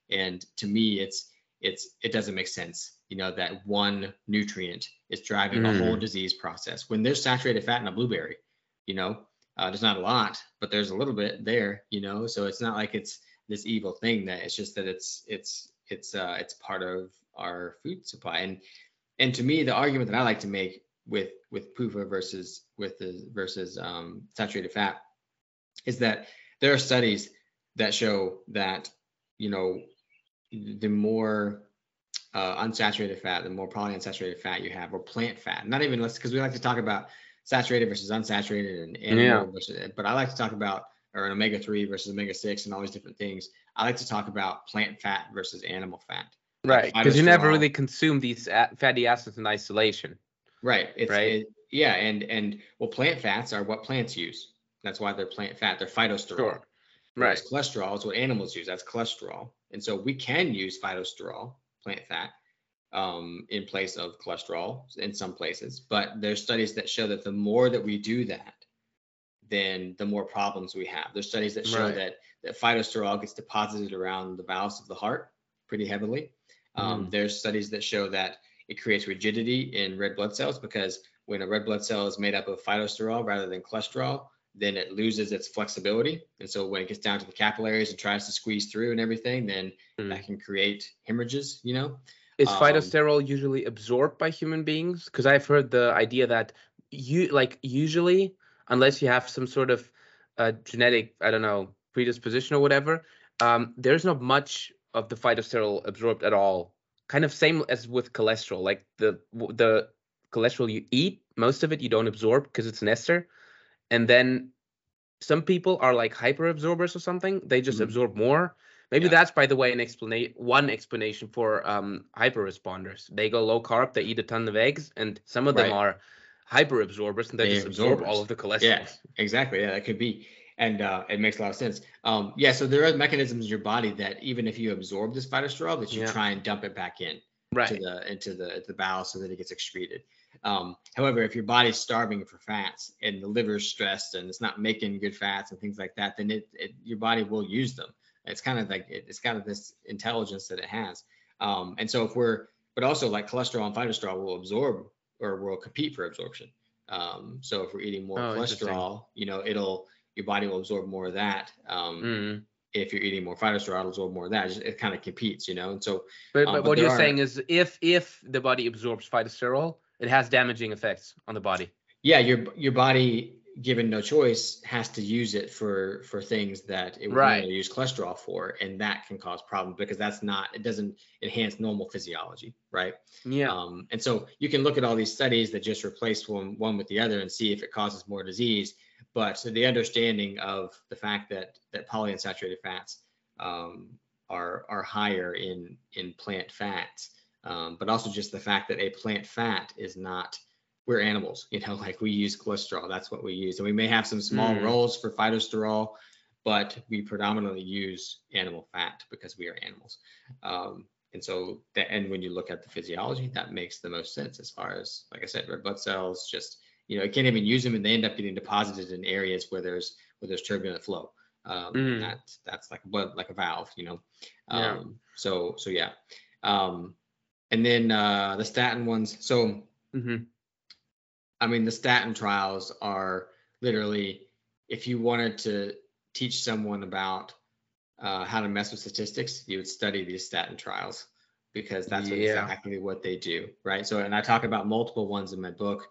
And to me, it's it's it doesn't make sense. You know that one nutrient is driving a whole Mm. disease process. When there's saturated fat in a blueberry, you know, uh, there's not a lot, but there's a little bit there. You know, so it's not like it's this evil thing that it's just that it's it's it's uh it's part of our food supply and and to me the argument that i like to make with with pufa versus with the versus um, saturated fat is that there are studies that show that you know the more uh, unsaturated fat, the more polyunsaturated fat you have, or plant fat. Not even let's because we like to talk about saturated versus unsaturated and animal Yeah. versus, but I like to talk about or an omega three versus omega six and all these different things. I like to talk about plant fat versus animal fat. Right, because you never really consume these fatty acids in isolation. Right. It's Right. it- yeah, and and well, plant fats are what plants use. That's why they're plant fat. They're phytosterol. Sure. Whereas Right. cholesterol is what animals use. That's cholesterol. And so we can use phytosterol, plant fat, um, in place of cholesterol in some places. But there's studies that show that the more that we do that, then the more problems we have. There's studies that show Right. that that phytosterol gets deposited around the valves of the heart pretty heavily. Um, There's studies that show that it creates rigidity in red blood cells because when a red blood cell is made up of phytosterol rather than cholesterol, then it loses its flexibility. And so when it gets down to the capillaries and tries to squeeze through and everything, then Mm. that can create hemorrhages, you know? Is Um, phytosterol usually absorbed by human beings? Because I've heard the idea that you like usually, unless you have some sort of uh, genetic, I don't know, predisposition or whatever, um, there's not much of the phytosterol absorbed at all. Kind of same as with cholesterol. Like the the cholesterol you eat, most of it you don't absorb because it's an ester, and then some people are like hyper absorbers or something. They just Mhm. absorb more. Maybe Yeah. that's by the way an explanation one explanation for um hyper responders. They go low carb, they eat a ton of eggs, and some of them are hyper absorbers and they They just absorb all of the cholesterol. Yeah, exactly. Yeah, that could be. And uh, it makes a lot of sense. Um, yeah, so there are mechanisms in your body that even if you absorb this phytosterol, that you Yeah. try and dump it back in. to the into the the bowel so that it gets excreted. Um, however, if your body's starving for fats and the liver's stressed and it's not making good fats and things like that, then it, it your body will use them. It's kind of like it, it's got this intelligence that it has. Um, and so if we're but also like cholesterol and phytosterol will absorb or will compete for absorption. Um, so if we're eating more Oh, cholesterol, you know, it'll your body will absorb more of that. Um, Mm. If you're eating more phytosterol, it'll absorb more of that. It, it kind of competes, you know. And so But, Um, but but what you're are- saying is if if the body absorbs phytosterol, it has damaging effects on the body. yeah your your body given no choice has to use it for for things that it would Right. use cholesterol for and that can cause problems because that's not it doesn't enhance normal physiology right Yeah. um, and so you can look at all these studies that just replace one one with the other and see if it causes more disease but the understanding of the fact that that polyunsaturated fats um, are are higher in in plant fats um, but also just the fact that a plant fat is not we're animals you know like we use cholesterol that's what we use and we may have some small Mm. roles for phytosterol but we predominantly use animal fat because we are animals um, and so that and when you look at the physiology that makes the most sense as far as like i said red blood cells just you know you can't even use them and they end up getting deposited in areas where there's where there's turbulent flow um, Mm. that that's like a blood like a valve you know Yeah. um, so so yeah um, and then uh, the statin ones so hmm I mean, the statin trials are literally if you wanted to teach someone about uh, how to mess with statistics, you would study these statin trials because that's Yeah. exactly what they do, right? So, and I talk about multiple ones in my book.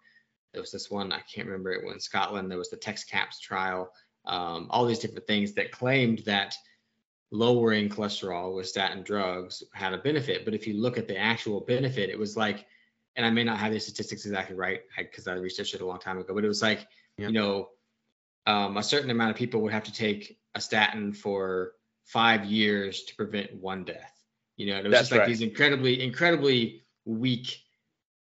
There was this one I can't remember it. In Scotland, there was the TexCAPS trial. Um, all these different things that claimed that lowering cholesterol with statin drugs had a benefit. But if you look at the actual benefit, it was like and I may not have the statistics exactly right because I, researched it a long time ago, but it was like, Yeah. you know, um, a certain amount of people would have to take a statin for five years to prevent one death. You know, and it was That's just like right. these incredibly, incredibly weak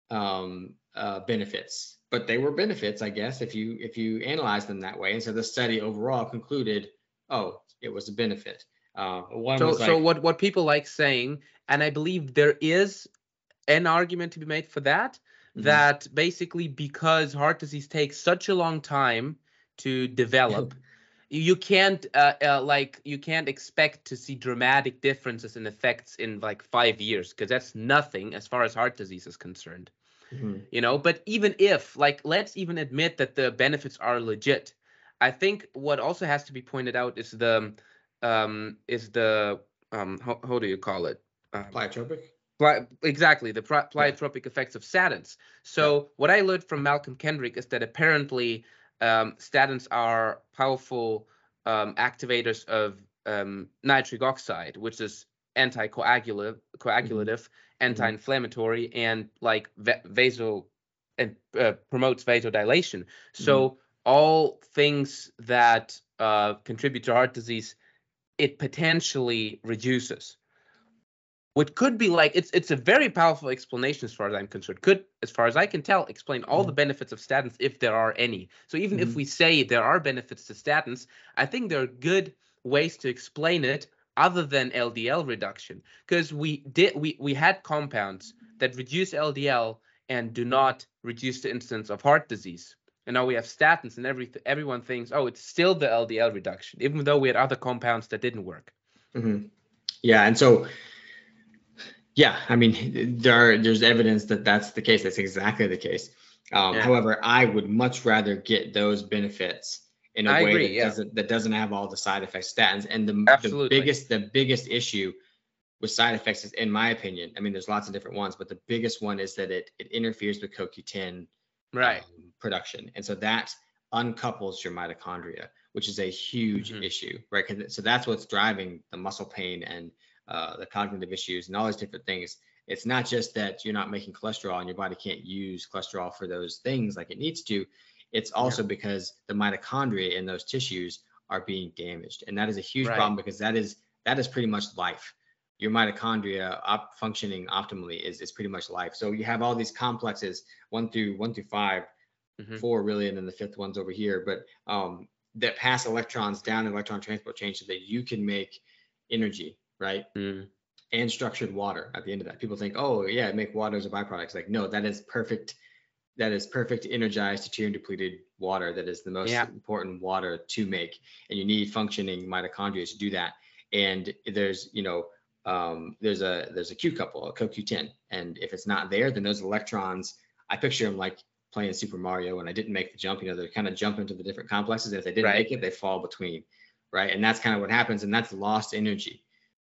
um, uh, benefits, but they were benefits, I guess, if you if you analyze them that way. And so the study overall concluded, oh, it was a benefit. Uh, one So was like, so what what people like saying, and I believe there is an argument to be made for that, Mhm. that basically because heart disease takes such a long time to develop you can't uh, uh, like you can't expect to see dramatic differences in effects in like five years because that's nothing as far as heart disease is concerned Mhm. you know but even if like let's even admit that the benefits are legit i think what also has to be pointed out is the um is the um how, how do you call it um, pleiotropic. Exactly the pleiotropic effects of statins. So what I learned from Malcolm Kendrick is that apparently um, statins are powerful um, activators of um, nitric oxide, which is anticoagulative, coagulative, Mm-hmm. anti-inflammatory, and like va- vaso and uh, promotes vasodilation. So Mm-hmm. all things that uh, contribute to heart disease, it potentially reduces. What could be like it's it's a very powerful explanation as far as I'm concerned. Could, as far as I can tell, explain all the benefits of statins if there are any. So even if Mhm. we say there are benefits to statins, I think there are good ways to explain it other than LDL reduction because we did we we had compounds that reduce LDL and do not reduce the incidence of heart disease. And now we have statins, and every everyone thinks, oh, it's still the LDL reduction, even though we had other compounds that didn't work. Mhm. Yeah, and so yeah, I mean there are, there's evidence that that's the case. That's exactly the case. Um, Yeah. However, I would much rather get those benefits in a I way agree, that yeah. doesn't that doesn't have all the side effects statins. And the, the biggest the biggest issue with side effects is, in my opinion, I mean, there's lots of different ones, but the biggest one is that it it interferes with CoQ10 Right. um, production. And so that uncouples your mitochondria, which is a huge Mhm. issue, right? so that's what's driving the muscle pain and uh, the cognitive issues and all these different things. It's not just that you're not making cholesterol and your body can't use cholesterol for those things like it needs to. It's also because the mitochondria in those tissues are being damaged. And that is a huge Right. problem because that is that is pretty much life your mitochondria op- functioning optimally is, is pretty much life. So you have all these complexes, one through one through 5 Mhm. four really, and then the fifth one's over here, but um, that pass electrons down the electron transport chain so that you can make energy, right? Mm. And structured water at the end of that. People think, oh yeah, make water as a byproduct. It's like, no, that is perfect. That is perfect energized deuterium depleted water. That is the most Yeah. important water to make. And you need functioning mitochondria to do that. And there's, you know, um, there's a there's a Q couple, a CoQ10, and if it's not there, then those electrons, I picture them like playing Super Mario when I didn't make the jump. You know, they kind of jump into the different complexes, and if they didn't Right. make it, they fall between, right? And that's kind of what happens, and that's lost energy.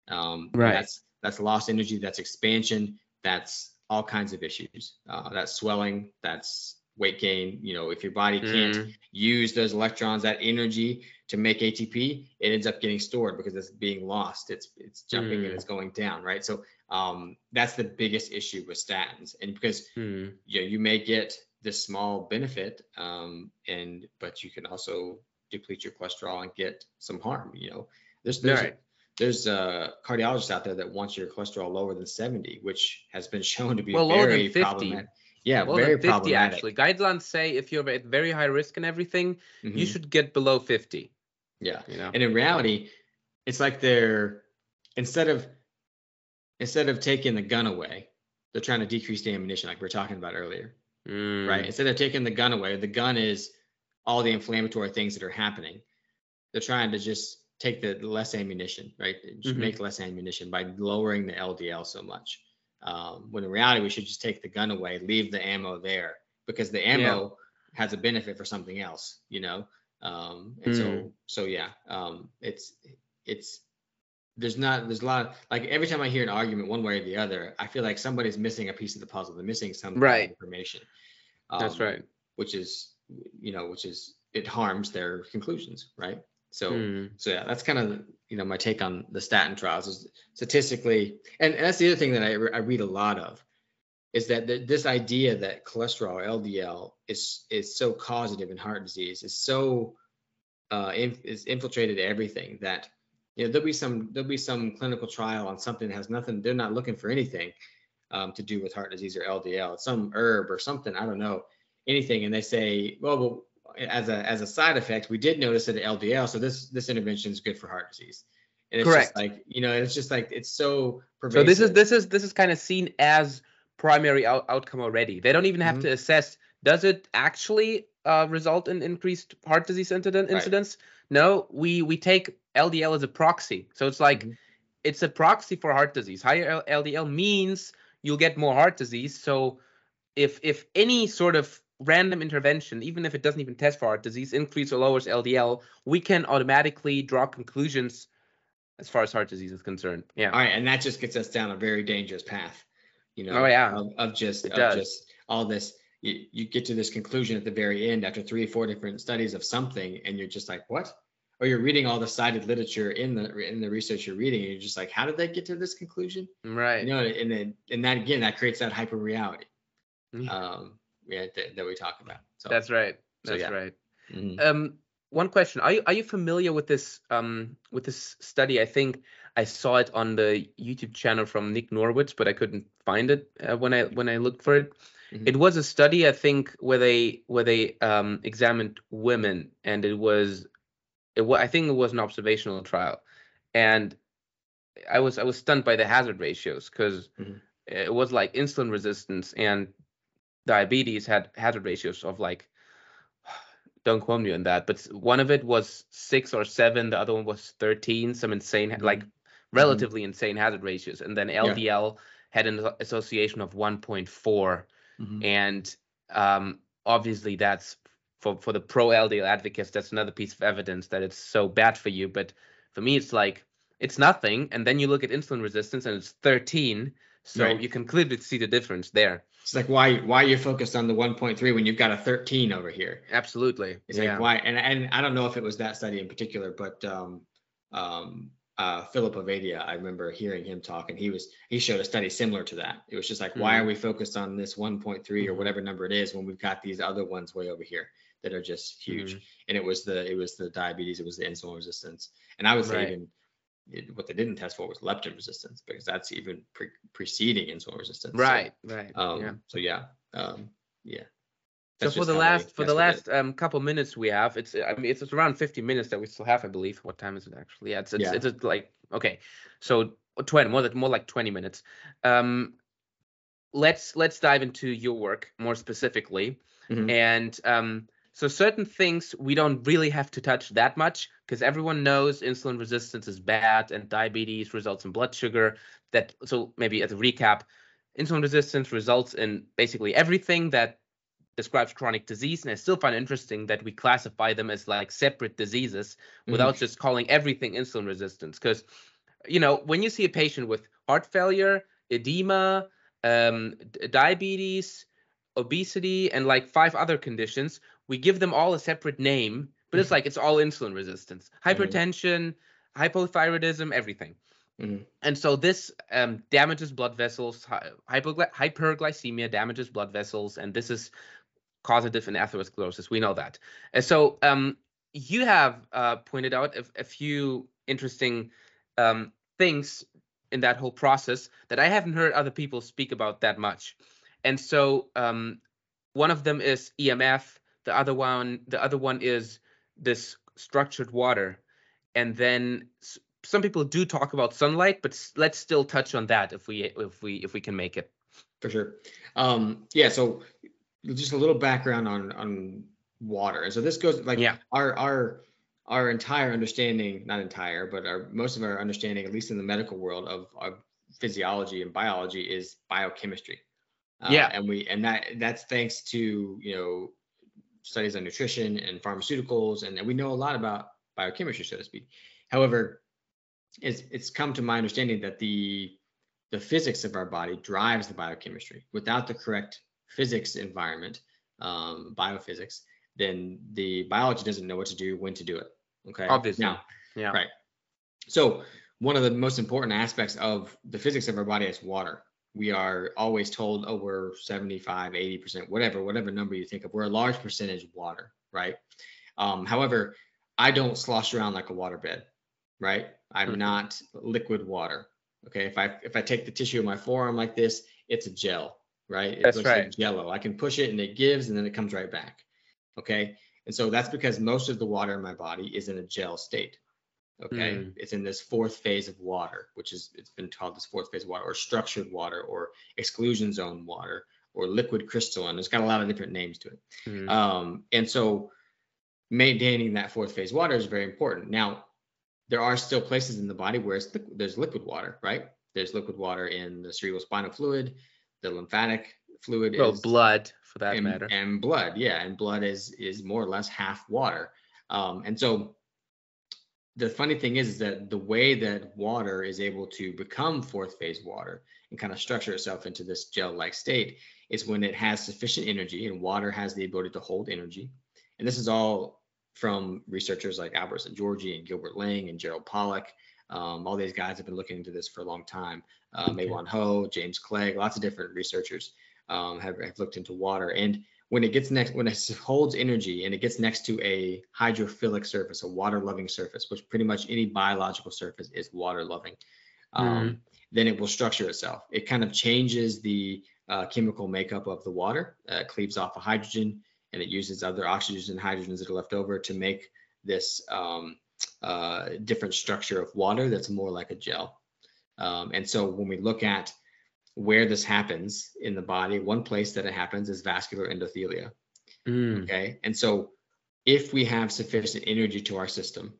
Um, Right. That's that's lost energy. That's expansion. That's all kinds of issues. Uh, that's swelling. That's weight gain. You know, if your body can't Mm. use those electrons, that energy to make ATP, it ends up getting stored because it's being lost. It's it's jumping Mm. and it's going down, right? So um, that's the biggest issue with statins, and because Mm. you know, you may get this small benefit, um, and but you can also deplete your cholesterol and get some harm. You know, there's there's Right. There's uh, cardiologists out there that want your cholesterol lower than 70, which has been shown to be Well, lower than very 50. problematic. Yeah, Well, very than 50 problematic. actually. Guidelines say if you're at very high risk and everything, you Mhm. should get below 50. Yeah. You know. And in reality, it's like they're instead of instead of taking the gun away, they're trying to decrease the ammunition, like we are talking about earlier, Mm. right? Instead of taking the gun away, the gun is all the inflammatory things that are happening. They're trying to just take the less ammunition, right? Just Mhm. make less ammunition by lowering the LDL so much. Um, when in reality, we should just take the gun away, leave the ammo there, because the ammo has a benefit for something else, you know. Um, and so, Mm. so yeah, um, it's it's there's not there's a lot of, like every time I hear an argument one way or the other, I feel like somebody's missing a piece of the puzzle. They're missing some Right. information. That's um, right. Which is you know which is it harms their conclusions, right? So Mm. so yeah, that's kind of you know my take on the statin trials is statistically, and, and that's the other thing that I, re- I read a lot of, is that th- this idea that cholesterol LDL is is so causative in heart disease is so uh, in, is infiltrated everything that you know there'll be some there'll be some clinical trial on something that has nothing. They're not looking for anything um, to do with heart disease or LDL. It's some herb or something. I don't know anything, and they say, well, well as a as a side effect, we did notice that LDL, so this this intervention is good for heart disease. And it's Correct. just like you know, it's just like it's so pervasive. So this is this is this is kind of seen as primary out- outcome already. They don't even have Mhm. to assess does it actually uh, result in increased heart disease incident Right. incidence? No, we we take LDL as a proxy. So it's like Mhm. it's a proxy for heart disease. Higher LDL means you'll get more heart disease. So if if any sort of random intervention, even if it doesn't even test for heart disease, increase or lowers LDL, we can automatically draw conclusions as far as heart disease is concerned. Yeah. All right, and that just gets us down a very dangerous path, you know. Oh, yeah. Of, of just It of does. just all this. You, you get to this conclusion at the very end after three or four different studies of something, and you're just like, what? or you're reading all the cited literature in the in the research you're reading, and you're just like, how did they get to this conclusion? Right. You know, and then and that again, that creates that hyper reality. Mhm. Um, yeah, that, that we talk about. So That's right. so That's yeah. right. mhm. Um, one question: Are you are you familiar with this um with this study? I think I saw it on the YouTube channel from Nick Norwitz, but I couldn't find it uh, when I when I looked for it. Mhm. It was a study, I think, where they where they um examined women, and it was it wa- I think it was an observational trial, and I was I was stunned by the hazard ratios because Mhm. it was like insulin resistance and diabetes had hazard ratios of like don't quote me on that, but one of it was six or seven, the other one was 13, some insane, ha- like relatively insane hazard ratios. And then LDL had an association of 1.4. Mhm. And um, obviously, that's for, for the pro LDL advocates, that's another piece of evidence that it's so bad for you. But for me, it's like, it's nothing. And then you look at insulin resistance and it's 13. So Right. you can clearly see the difference there. It's like why why you're focused on the 1.3 when you've got a 13 over here. Absolutely. It's yeah. like why and and I don't know if it was that study in particular, but um um uh Philip Ovadia, I remember hearing him talk and he was he showed a study similar to that. It was just like why Mhm. are we focused on this 1.3 or Mhm. whatever number it is when we've got these other ones way over here that are just huge. Mhm. And it was the it was the diabetes, it was the insulin resistance. And I would say Right. even it, what they didn't test for was leptin resistance because that's even pre- preceding insulin resistance. So, Right, right. um, yeah. So yeah, um, yeah. So for the last for the last um couple minutes we have, it's I mean it's, it's around 50 minutes that we still have, I believe. What time is it actually? Yeah, it's it's, Yeah. it's just like okay, so 20 more like more like 20 minutes. Um, let's let's dive into your work more specifically, Mhm. and um, so certain things we don't really have to touch that much because everyone knows insulin resistance is bad and diabetes results in blood sugar. That so maybe as a recap, insulin resistance results in basically everything that describes chronic disease and i still find it interesting that we classify them as like separate diseases Mhm. without just calling everything insulin resistance because you know when you see a patient with heart failure edema um, d- diabetes obesity and like five other conditions we give them all a separate name but it's Mhm. like it's all insulin resistance hypertension hypothyroidism everything Mhm. and so this um, damages blood vessels. hy- hyperglycemia damages blood vessels, and this is causative in atherosclerosis. We know that. And so um, you have uh, pointed out a, a few interesting um, things in that whole process that I haven't heard other people speak about that much. And so um, one of them is EMF. The other one, the other one is this structured water, and then some people do talk about sunlight, but let's still touch on that if we if we if we can make it. for sure. Um, yeah, so just a little background on on water. And so this goes like Yeah. our our our entire understanding, not entire, but our most of our understanding, at least in the medical world, of, of physiology and biology is biochemistry. Uh, Yeah. and we and that that's thanks to you know studies on nutrition and pharmaceuticals, and, we know a lot about biochemistry, so to speak. However, it's it's come to my understanding that the the physics of our body drives the biochemistry. Without the correct physics environment, um, biophysics, then the biology doesn't know what to do, when to do it. Okay. Obviously. Now, Yeah. Right. so one of the most important aspects of the physics of our body is water. We are always told, oh, we're 75, 80%, whatever, whatever number you think of. We're a large percentage water, right? Um, however, I don't slosh around like a waterbed, right? I'm Mhm. not liquid water. Okay. If I if I take the tissue of my forearm like this, it's a gel, right? It That's looks like right. jello. I can push it and it gives and then it comes right back. Okay. And so that's because most of the water in my body is in a gel state. Okay. Mm. It's in this fourth phase of water, which is it's been called this fourth phase of water or structured water or exclusion zone water or liquid crystalline. It's got a lot of different names to it. Mm. Um, and so maintaining that fourth phase water is very important. Now, there are still places in the body where it's liquid, there's liquid water, right? There's liquid water in the cerebral spinal fluid, the lymphatic fluid well, is blood for that and, matter. and blood, yeah, and blood is is more or less half water. Um, and so the funny thing is, is that the way that water is able to become fourth phase water and kind of structure itself into this gel-like state is when it has sufficient energy, and water has the ability to hold energy. And this is all from researchers like Albert Szent-Györgyi and Gilbert Ling and Gerald Pollack. Um, all these guys have been looking into this for a long time. Uh, okay. Ho, James Clegg, lots of different researchers um, have, have looked into water. And when it gets next, when it holds energy and it gets next to a hydrophilic surface, a water-loving surface, which pretty much any biological surface is water-loving, um, mm. then it will structure itself. It kind of changes the uh, chemical makeup of the water, uh, cleaves off a hydrogen, and it uses other oxygens and hydrogens that are left over to make this um, uh, different structure of water that's more like a gel. Um, and so when we look at where this happens in the body, one place that it happens is vascular endothelia. Mm. Okay. And so if we have sufficient energy to our system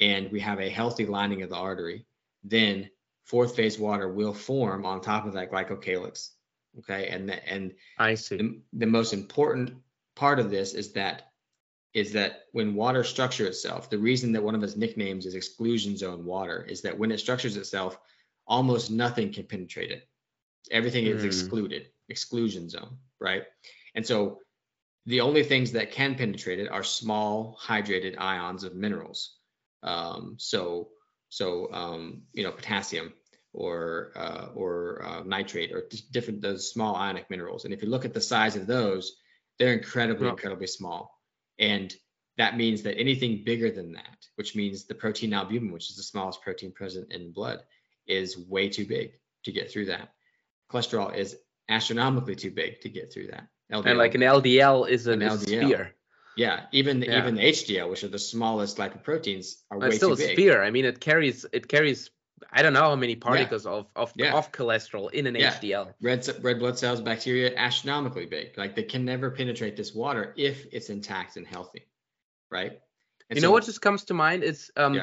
and we have a healthy lining of the artery, then fourth phase water will form on top of that glycocalyx. Okay. And the, and I see the, the most important part of this is that is that when water structures itself, the reason that one of its nicknames is exclusion zone water is that when it structures itself, almost nothing can penetrate it. Everything is mm. excluded, exclusion zone, right? And so the only things that can penetrate it are small hydrated ions of minerals. Um, so, so um, you know, potassium or uh, or uh, nitrate or different those small ionic minerals. And if you look at the size of those, they're incredibly, incredibly small. And that means that anything bigger than that, which means the protein albumin, which is the smallest protein present in blood, is way too big to get through that. Cholesterol is astronomically too big to get through that. LDL, and like an LDL is an, an LDL. sphere. Yeah, even yeah. even the HDL, which are the smallest lipoproteins, are but way still too big. sphere. I mean, it carries it carries I don't know how many particles yeah. of of, yeah. of cholesterol in an yeah. HDL. Red red blood cells, bacteria, astronomically big. Like they can never penetrate this water if it's intact and healthy, right? And you so, know what just comes to mind is um,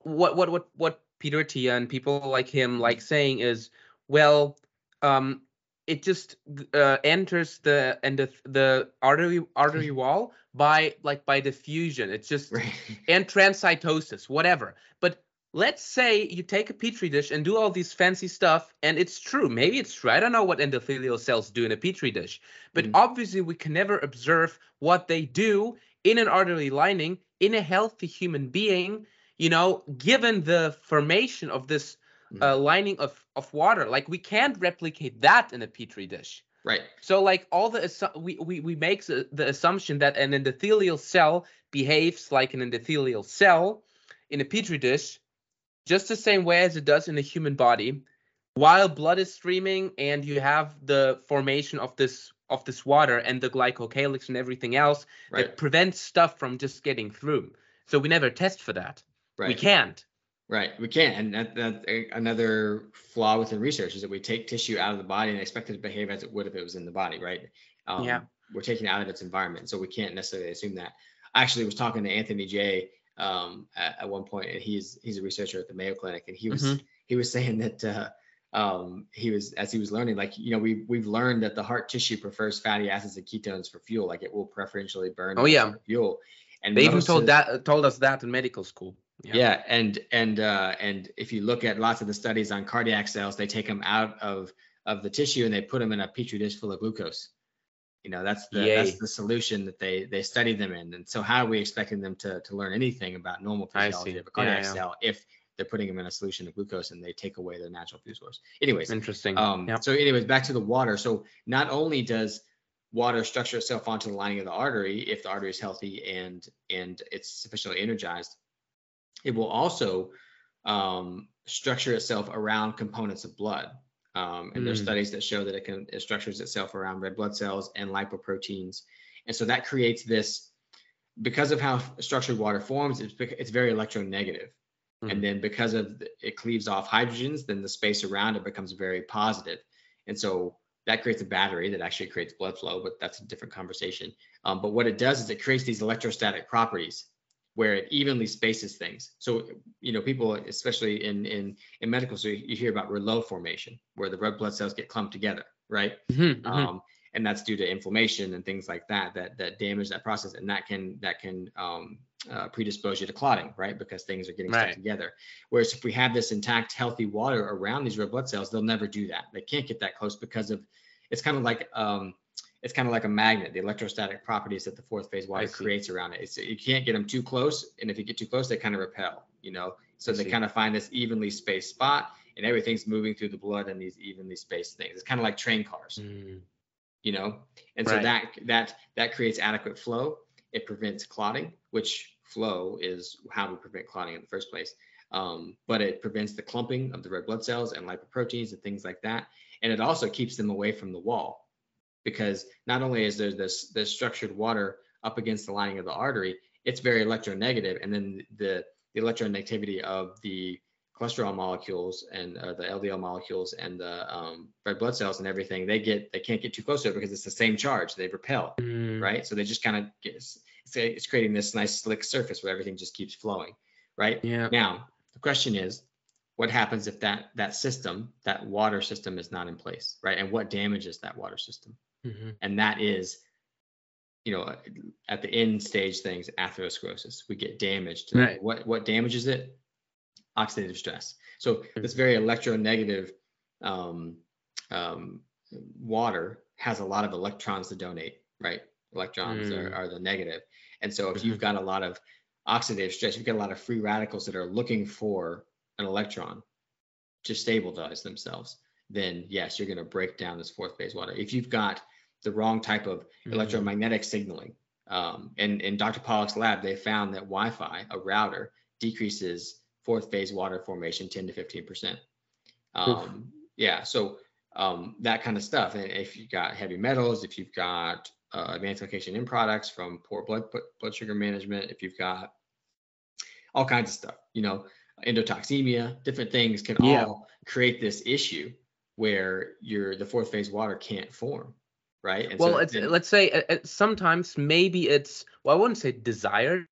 what what what what Peter Attia and people like him like saying is, well, um, it just uh, enters the and the the artery artery wall by like by diffusion. It's just right. and transcytosis, whatever. But let's say you take a petri dish and do all these fancy stuff and it's true maybe it's true i don't know what endothelial cells do in a petri dish but mm. obviously we can never observe what they do in an artery lining in a healthy human being you know given the formation of this. Uh, lining of, of water. Like we can't replicate that in a petri dish. Right. So like all the we, we we make the assumption that an endothelial cell behaves like an endothelial cell in a petri dish just the same way as it does in a human body. While blood is streaming and you have the formation of this of this water and the glycocalyx and everything else right. that prevents stuff from just getting through. So we never test for that. Right. we can't right we can't and that, that's another flaw within research is that we take tissue out of the body and expect it to behave as it would if it was in the body right um, yeah we're taking it out of its environment so we can't necessarily assume that i actually was talking to anthony j um, at, at, one point, and he's he's a researcher at the Mayo Clinic, and he was mm-hmm. he was saying that uh, um, he was as he was learning, like you know, we we've learned that the heart tissue prefers fatty acids and ketones for fuel, like it will preferentially burn. Oh yeah, fuel. And they even told that told us that in medical school. Yeah. yeah, and and uh, and if you look at lots of the studies on cardiac cells, they take them out of of the tissue and they put them in a petri dish full of glucose. You know that's the Yay. that's the solution that they they study them in. And so how are we expecting them to to learn anything about normal physiology of a cardiac yeah, cell if they're putting them in a solution of glucose and they take away their natural fuel source? Anyways interesting. um yep. so anyways back to the water. So not only does water structure itself onto the lining of the artery if the artery is healthy and and it's sufficiently energized it will also um, structure itself around components of blood um, and mm. there's studies that show that it can it structures itself around red blood cells and lipoproteins. And so that creates this because of how structured water forms, it's, it's very electronegative. Mm. And then because of the, it cleaves off hydrogens, then the space around it becomes very positive. And so that creates a battery that actually creates blood flow, but that's a different conversation. Um, but what it does is it creates these electrostatic properties where it evenly spaces things. So, you know, people, especially in in in medical, so you hear about Rouleau formation, where the red blood cells get clumped together, right? Mm-hmm, mm-hmm. Um, and that's due to inflammation and things like that that that damage that process, and that can that can um, uh, predispose you to clotting, right? Because things are getting right. stuck together. Whereas if we have this intact, healthy water around these red blood cells, they'll never do that. They can't get that close because of it's kind of like um, it's kind of like a magnet, the electrostatic properties that the fourth phase water creates around it. It's, you can't get them too close. And if you get too close, they kind of repel, you know? So I they see. kind of find this evenly spaced spot and everything's moving through the blood in these evenly spaced things. It's kind of like train cars, mm. you know? And right. so that, that, that creates adequate flow. It prevents clotting, which flow is how we prevent clotting in the first place. Um, but it prevents the clumping of the red blood cells and lipoproteins and things like that. And it also keeps them away from the wall because not only is there this, this structured water up against the lining of the artery, it's very electronegative. And then the, the electronegativity of the cholesterol molecules and uh, the LDL molecules and the um, red blood cells and everything, they get they can't get too close to it because it's the same charge. They repel, mm. right? So they just kind of it's, it's creating this nice slick surface where everything just keeps flowing, right? Yeah. Now the question is, what happens if that that system, that water system, is not in place, right? And what damages that water system? Mm-hmm. And that is, you know, at the end stage things, atherosclerosis. We get damaged. Right. What what damages it? Oxidative stress. So mm-hmm. this very electronegative um, um, water has a lot of electrons to donate, right? Electrons mm. are, are the negative. And so if mm-hmm. you've got a lot of oxidative stress, you've got a lot of free radicals that are looking for an electron to stabilize themselves, then yes, you're going to break down this fourth phase water. If you've got the wrong type of mm-hmm. electromagnetic signaling, um, and in Dr. Pollack's lab, they found that Wi-Fi, a router, decreases fourth phase water formation 10 to 15 percent. Um, yeah, so um, that kind of stuff. And if you've got heavy metals, if you've got uh, advanced glycation end products from poor blood blood sugar management, if you've got all kinds of stuff, you know, endotoxemia, different things can yeah. all create this issue where your the fourth phase water can't form, right? And well, so, let's say uh, sometimes maybe it's well, I wouldn't say desired,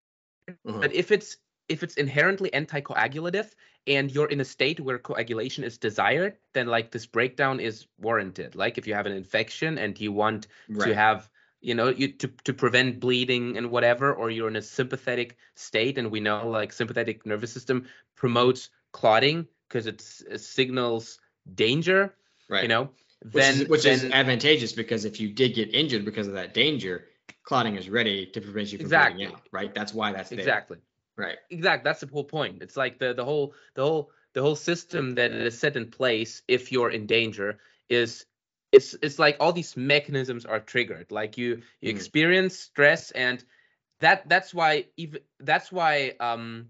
uh-huh. but if it's if it's inherently anticoagulative and you're in a state where coagulation is desired, then like this breakdown is warranted. Like if you have an infection and you want right. to have you know you to, to prevent bleeding and whatever or you're in a sympathetic state and we know like sympathetic nervous system promotes clotting because it signals danger right you know which then is, which then, is advantageous because if you did get injured because of that danger clotting is ready to prevent you from exactly. bleeding out right that's why that's there. exactly right exactly that's the whole point it's like the the whole the whole the whole system that is set in place if you're in danger is it's it's like all these mechanisms are triggered like you you mm. experience stress and that that's why even that's why um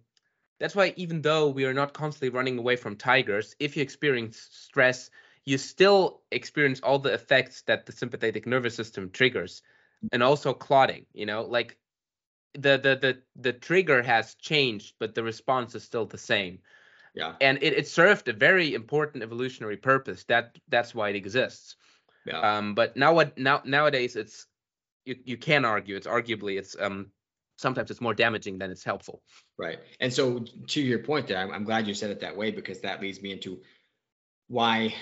that's why even though we are not constantly running away from tigers if you experience stress you still experience all the effects that the sympathetic nervous system triggers and also clotting you know like the the the the trigger has changed but the response is still the same yeah and it, it served a very important evolutionary purpose that that's why it exists yeah. Um, but now what now nowadays it's you you can argue it's arguably it's um sometimes it's more damaging than it's helpful. Right. And so to your point there, I'm, I'm glad you said it that way because that leads me into why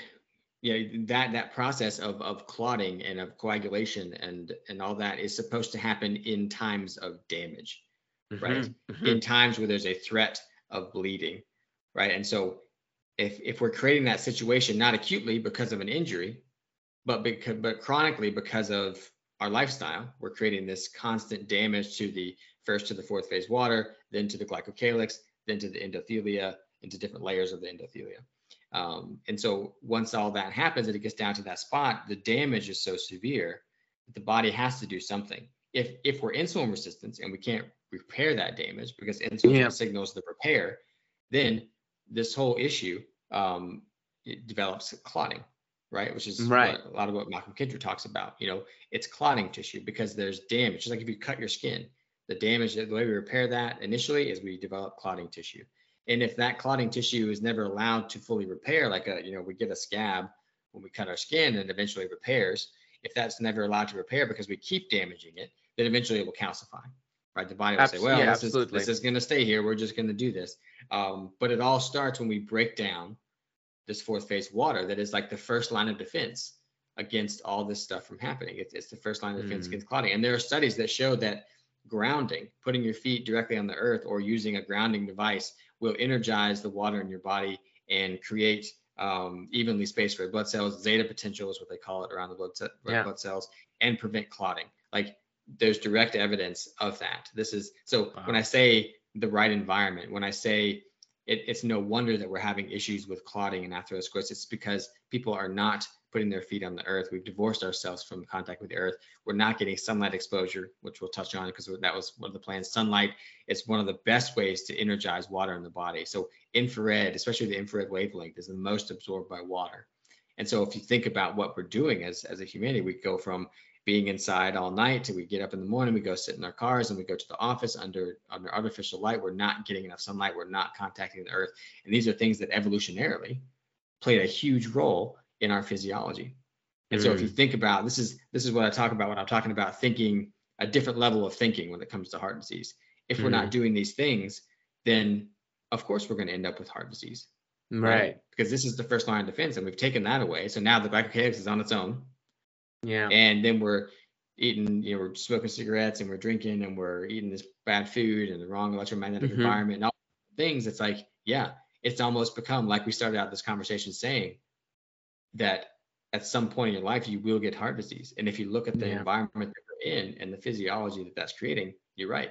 you know that that process of of clotting and of coagulation and and all that is supposed to happen in times of damage mm-hmm, right mm-hmm. in times where there's a threat of bleeding right and so if if we're creating that situation not acutely because of an injury but because but chronically because of our lifestyle, we're creating this constant damage to the first to the fourth phase water, then to the glycocalyx, then to the endothelia, into different layers of the endothelia. Um, and so once all that happens and it gets down to that spot, the damage is so severe that the body has to do something. If if we're insulin resistant and we can't repair that damage because insulin yeah. signals the repair, then this whole issue um, develops clotting right? Which is right. a lot of what Malcolm Kendrick talks about. You know, it's clotting tissue because there's damage. Just like if you cut your skin, the damage, the way we repair that initially is we develop clotting tissue. And if that clotting tissue is never allowed to fully repair, like a, you know, we get a scab when we cut our skin and eventually repairs. If that's never allowed to repair because we keep damaging it, then eventually it will calcify. Right. The body will say, well, yeah, this, is, this is going to stay here. We're just going to do this. Um, but it all starts when we break down this fourth phase water that is like the first line of defense against all this stuff from happening. It's, it's the first line of defense mm. against clotting. And there are studies that show that grounding, putting your feet directly on the earth or using a grounding device will energize the water in your body and create um, evenly spaced red blood cells. Zeta potential is what they call it around the blood, red yeah. blood cells, and prevent clotting. Like there's direct evidence of that. This is so wow. when I say the right environment, when I say it, it's no wonder that we're having issues with clotting and atherosclerosis. It's because people are not putting their feet on the earth. We've divorced ourselves from contact with the earth. We're not getting sunlight exposure, which we'll touch on because that was one of the plans. Sunlight is one of the best ways to energize water in the body. So infrared, especially the infrared wavelength, is the most absorbed by water. And so if you think about what we're doing as, as a humanity, we go from being inside all night we get up in the morning, we go sit in our cars and we go to the office under under artificial light. We're not getting enough sunlight. We're not contacting the earth. And these are things that evolutionarily played a huge role in our physiology. And mm. so if you mm. think about this is this is what I talk about when I'm talking about thinking a different level of thinking when it comes to heart disease. If mm. we're not mm. doing these things, then of course we're going to end up with heart disease. Right. right. Because this is the first line of defense and we've taken that away. So now the glycocalyx is on its own yeah. And then we're eating, you know, we're smoking cigarettes and we're drinking and we're eating this bad food and the wrong electromagnetic mm-hmm. environment and all things. It's like, yeah, it's almost become like we started out this conversation saying that at some point in your life you will get heart disease. And if you look at the yeah. environment that we're in and the physiology that that's creating, you're right.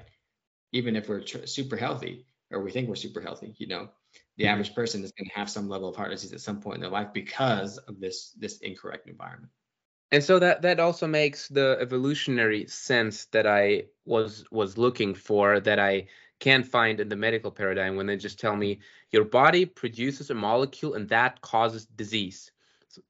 Even if we're tr- super healthy or we think we're super healthy, you know, the mm-hmm. average person is going to have some level of heart disease at some point in their life because of this this incorrect environment and so that that also makes the evolutionary sense that i was was looking for that i can't find in the medical paradigm when they just tell me your body produces a molecule and that causes disease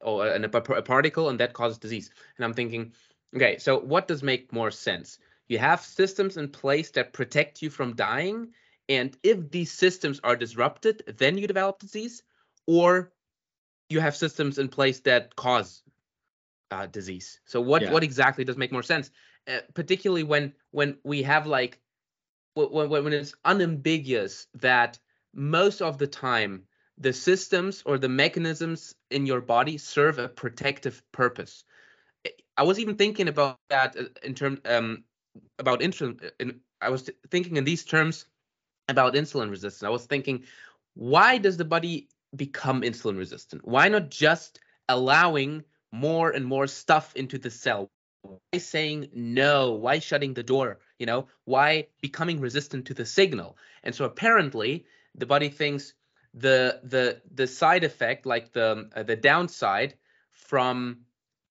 or a, a particle and that causes disease and i'm thinking okay so what does make more sense you have systems in place that protect you from dying and if these systems are disrupted then you develop disease or you have systems in place that cause uh, disease. So what yeah. what exactly does make more sense, uh, particularly when when we have like when when it's unambiguous that most of the time the systems or the mechanisms in your body serve a protective purpose. I was even thinking about that uh, in terms um, about insulin. Uh, in, I was thinking in these terms about insulin resistance. I was thinking, why does the body become insulin resistant? Why not just allowing more and more stuff into the cell why saying no why shutting the door you know why becoming resistant to the signal and so apparently the body thinks the the the side effect like the uh, the downside from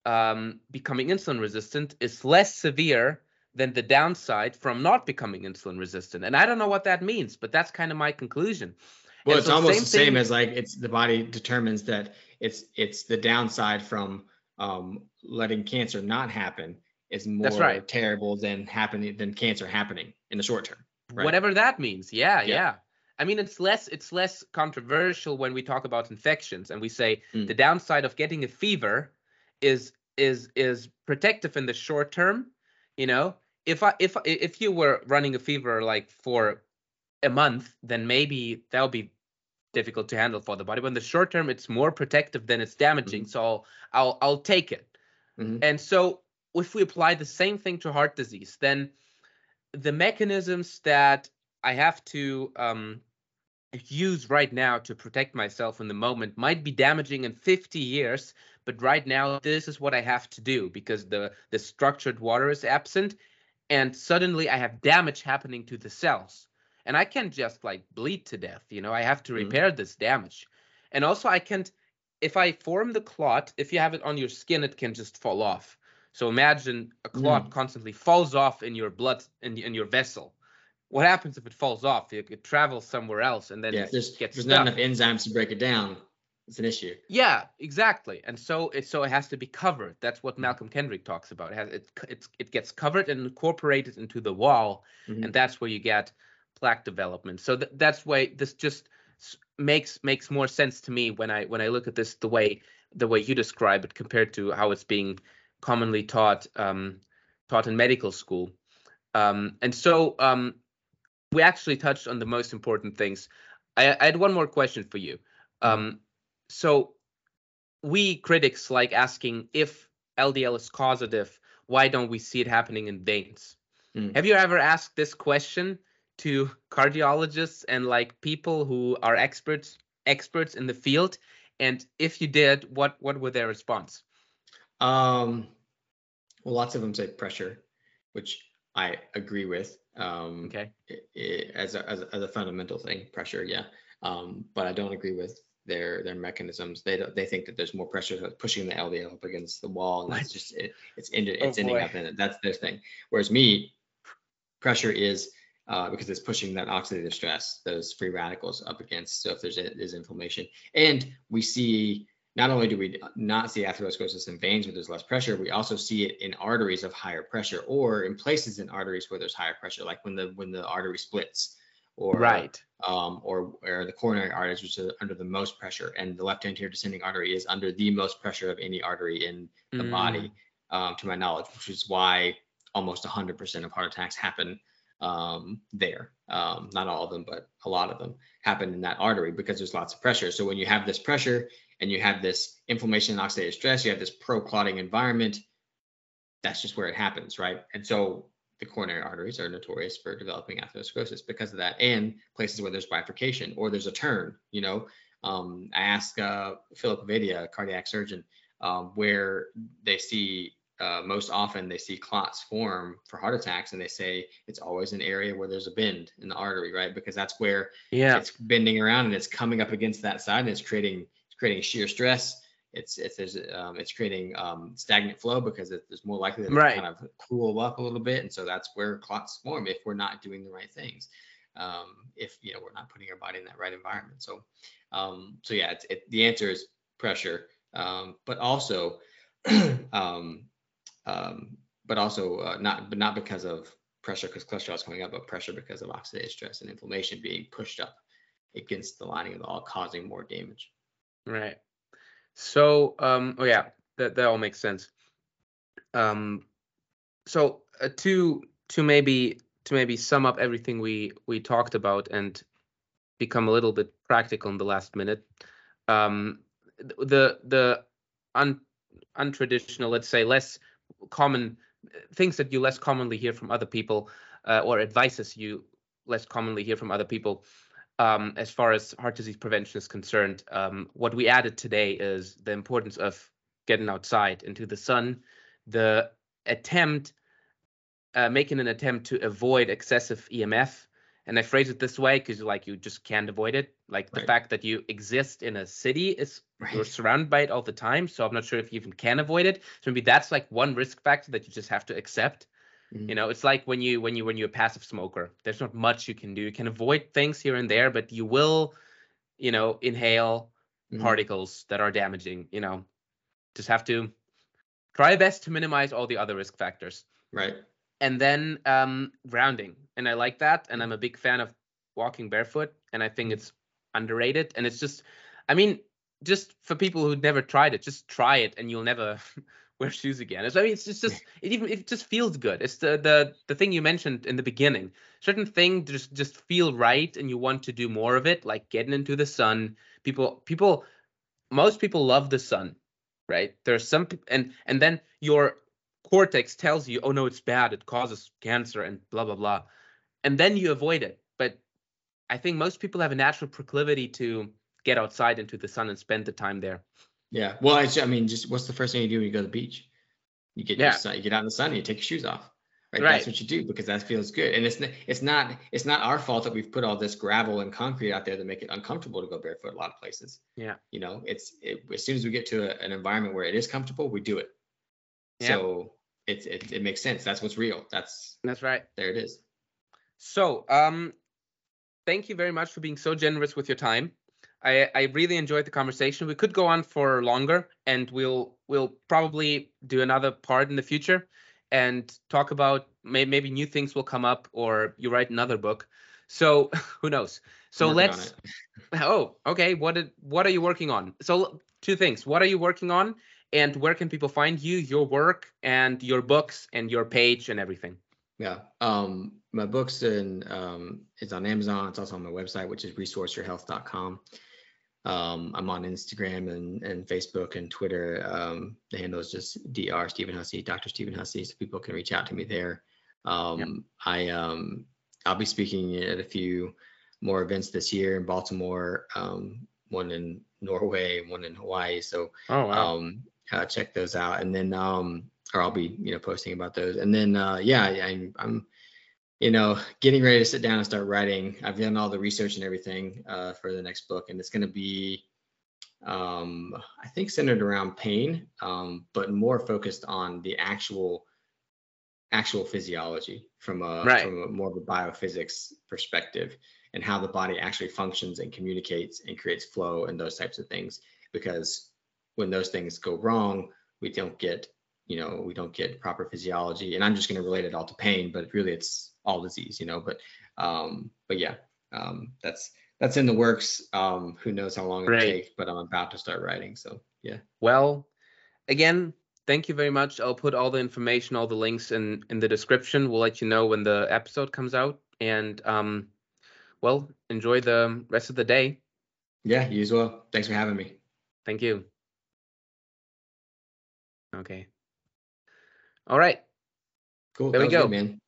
um, becoming insulin resistant is less severe than the downside from not becoming insulin resistant and i don't know what that means but that's kind of my conclusion well and it's so almost same the same thing, as like it's the body determines that it's it's the downside from um, letting cancer not happen is more right. terrible than happening than cancer happening in the short term. Right? Whatever that means. Yeah, yeah, yeah. I mean, it's less it's less controversial when we talk about infections and we say mm. the downside of getting a fever is is is protective in the short term. You know, if I if if you were running a fever like for a month, then maybe that would be difficult to handle for the body. But in the short term, it's more protective than it's damaging. Mm-hmm. So I'll, I'll I'll take it. Mm-hmm. And so if we apply the same thing to heart disease, then the mechanisms that I have to um, use right now to protect myself in the moment might be damaging in 50 years but right now this is what i have to do because the the structured water is absent and suddenly i have damage happening to the cells and I can't just like bleed to death. You know, I have to mm-hmm. repair mm-hmm. this damage, and also I can't. If I form the clot, if you have it on your skin, it can just fall off. So imagine a clot mm. constantly falls off in your blood in, in your vessel. What happens if it falls off? It, it travels somewhere else and then yeah, there's, gets there's not enough enzymes to break it down. It's an issue. Yeah, exactly. And so it so it has to be covered. That's what mm. Malcolm Kendrick talks about. It has it it's, it gets covered and incorporated into the wall, mm-hmm. and that's where you get plaque development. So th- that's why this just makes makes more sense to me when I when I look at this the way the way you describe it compared to how it's being commonly taught um, taught in medical school. Um, and so um, we actually touched on the most important things. I, I had one more question for you. Um, so we critics like asking if LDL is causative, why don't we see it happening in veins? Mm. Have you ever asked this question to cardiologists and like people who are experts experts in the field And if you did, what what were their response? Um, well, lots of them say pressure, which I agree with. Um, okay. It, it, as, a, as, a, as a fundamental thing, pressure, yeah. Um, but I don't agree with their their mechanisms. They don't, they think that there's more pressure pushing the LDL up against the wall, and what? it's just it, it's ended, it's oh, ending boy. up in it. That's their thing. Whereas me, pressure is uh, because it's pushing that oxidative stress, those free radicals up against. So if there's there's inflammation, and we see not only do we not see atherosclerosis in veins where there's less pressure, we also see it in arteries of higher pressure, or in places in arteries where there's higher pressure, like when the when the artery splits, or right, um, or or the coronary arteries, which are under the most pressure, and the left anterior descending artery is under the most pressure of any artery in the mm. body, um, to my knowledge, which is why almost 100% of heart attacks happen um, there. Um, not all of them, but a lot of them happen in that artery because there's lots of pressure. So when you have this pressure and you have this inflammation and oxidative stress, you have this pro-clotting environment, that's just where it happens, right? And so the coronary arteries are notorious for developing atherosclerosis because of that, and places where there's bifurcation or there's a turn. You know, um, I asked uh, Philip Ovadia, a cardiac surgeon, um, where they see uh, most often they see clots form for heart attacks and they say it's always an area where there's a bend in the artery right? Because that's where yeah. it's bending around and it's coming up against that side and it's creating it's creating shear stress. It's it's there's um, it's creating um, stagnant flow because it, there's more likely to right. kind of cool up a little bit. And so that's where clots form if we're not doing the right things um, if you know we're not putting our body in that right environment. So um, so yeah it's, it, the answer is pressure. Um, but also um, um, but also uh, not but not because of pressure because cholesterol is coming up, but pressure because of oxidative stress and inflammation being pushed up against the lining of the all, causing more damage. Right. So, um, oh yeah, that that all makes sense. Um, so uh, to to maybe to maybe sum up everything we we talked about and become a little bit practical in the last minute. Um, the the un, untraditional, let's say, less common things that you less commonly hear from other people uh, or advices you less commonly hear from other people um, as far as heart disease prevention is concerned. Um, what we added today is the importance of getting outside into the sun, the attempt, uh, making an attempt to avoid excessive EMF and I phrase it this way because like you just can't avoid it. Like the fact that you exist in a city is right. you're surrounded by it all the time. So I'm not sure if you even can avoid it. So maybe that's like one risk factor that you just have to accept. Mm-hmm. You know, it's like when you when you when you're a passive smoker, there's not much you can do. You can avoid things here and there, but you will, you know, inhale mm-hmm. particles that are damaging. You know, just have to try best to minimize all the other risk factors. Right and then um, grounding, and I like that, and I'm a big fan of walking barefoot, and I think it's underrated, and it's just, I mean, just for people who never tried it, just try it, and you'll never wear shoes again. So, I mean, it's just, just it even it just feels good. It's the the the thing you mentioned in the beginning. Certain thing just just feel right, and you want to do more of it, like getting into the sun. People people most people love the sun, right? There's some and and then your cortex tells you, oh no, it's bad, it causes cancer and blah blah blah, and then you avoid it. But I think most people have a natural proclivity to get outside into the sun and spend the time there. Yeah. Well, I, I mean, just what's the first thing you do when you go to the beach? You get yeah. sun, you get out in the sun, and you take your shoes off. Right? right? That's what you do because that feels good. And it's it's not it's not our fault that we've put all this gravel and concrete out there to make it uncomfortable to go barefoot a lot of places. Yeah. You know, it's it, as soon as we get to a, an environment where it is comfortable, we do it. Yeah. So it, it it makes sense. That's what's real. That's that's right. There it is. So, um, thank you very much for being so generous with your time. I I really enjoyed the conversation. We could go on for longer, and we'll we'll probably do another part in the future and talk about may, maybe new things will come up, or you write another book. So who knows? So let's. oh, okay. What did, what are you working on? So two things. What are you working on? and where can people find you, your work, and your books, and your page, and everything? Yeah, um, my books and um, it's on Amazon. It's also on my website, which is resourceyourhealth.com. Um, I'm on Instagram and, and Facebook and Twitter. Um, the handle is just Dr. Stephen Hussey, Dr. Stephen Hussey, so people can reach out to me there. Um, yep. I um, I'll be speaking at a few more events this year in Baltimore, um, one in Norway, one in Hawaii. So Oh wow. um, uh, check those out, and then um, or I'll be you know posting about those, and then uh, yeah, I'm, I'm you know getting ready to sit down and start writing. I've done all the research and everything uh, for the next book, and it's going to be um, I think centered around pain, um, but more focused on the actual actual physiology from a Right. from a more of a biophysics perspective and how the body actually functions and communicates and creates flow and those types of things because when those things go wrong we don't get you know we don't get proper physiology and i'm just going to relate it all to pain but really it's all disease you know but um but yeah um that's that's in the works um who knows how long it'll Great. take but i'm about to start writing so yeah Well, again, thank you very much. I'll put all the information, all the links in in the description. We'll let you know when the episode comes out. And um, well, enjoy the rest of the day. yeah you as well thanks for having me Thank you. Okay. All right. cool There that we go. good, man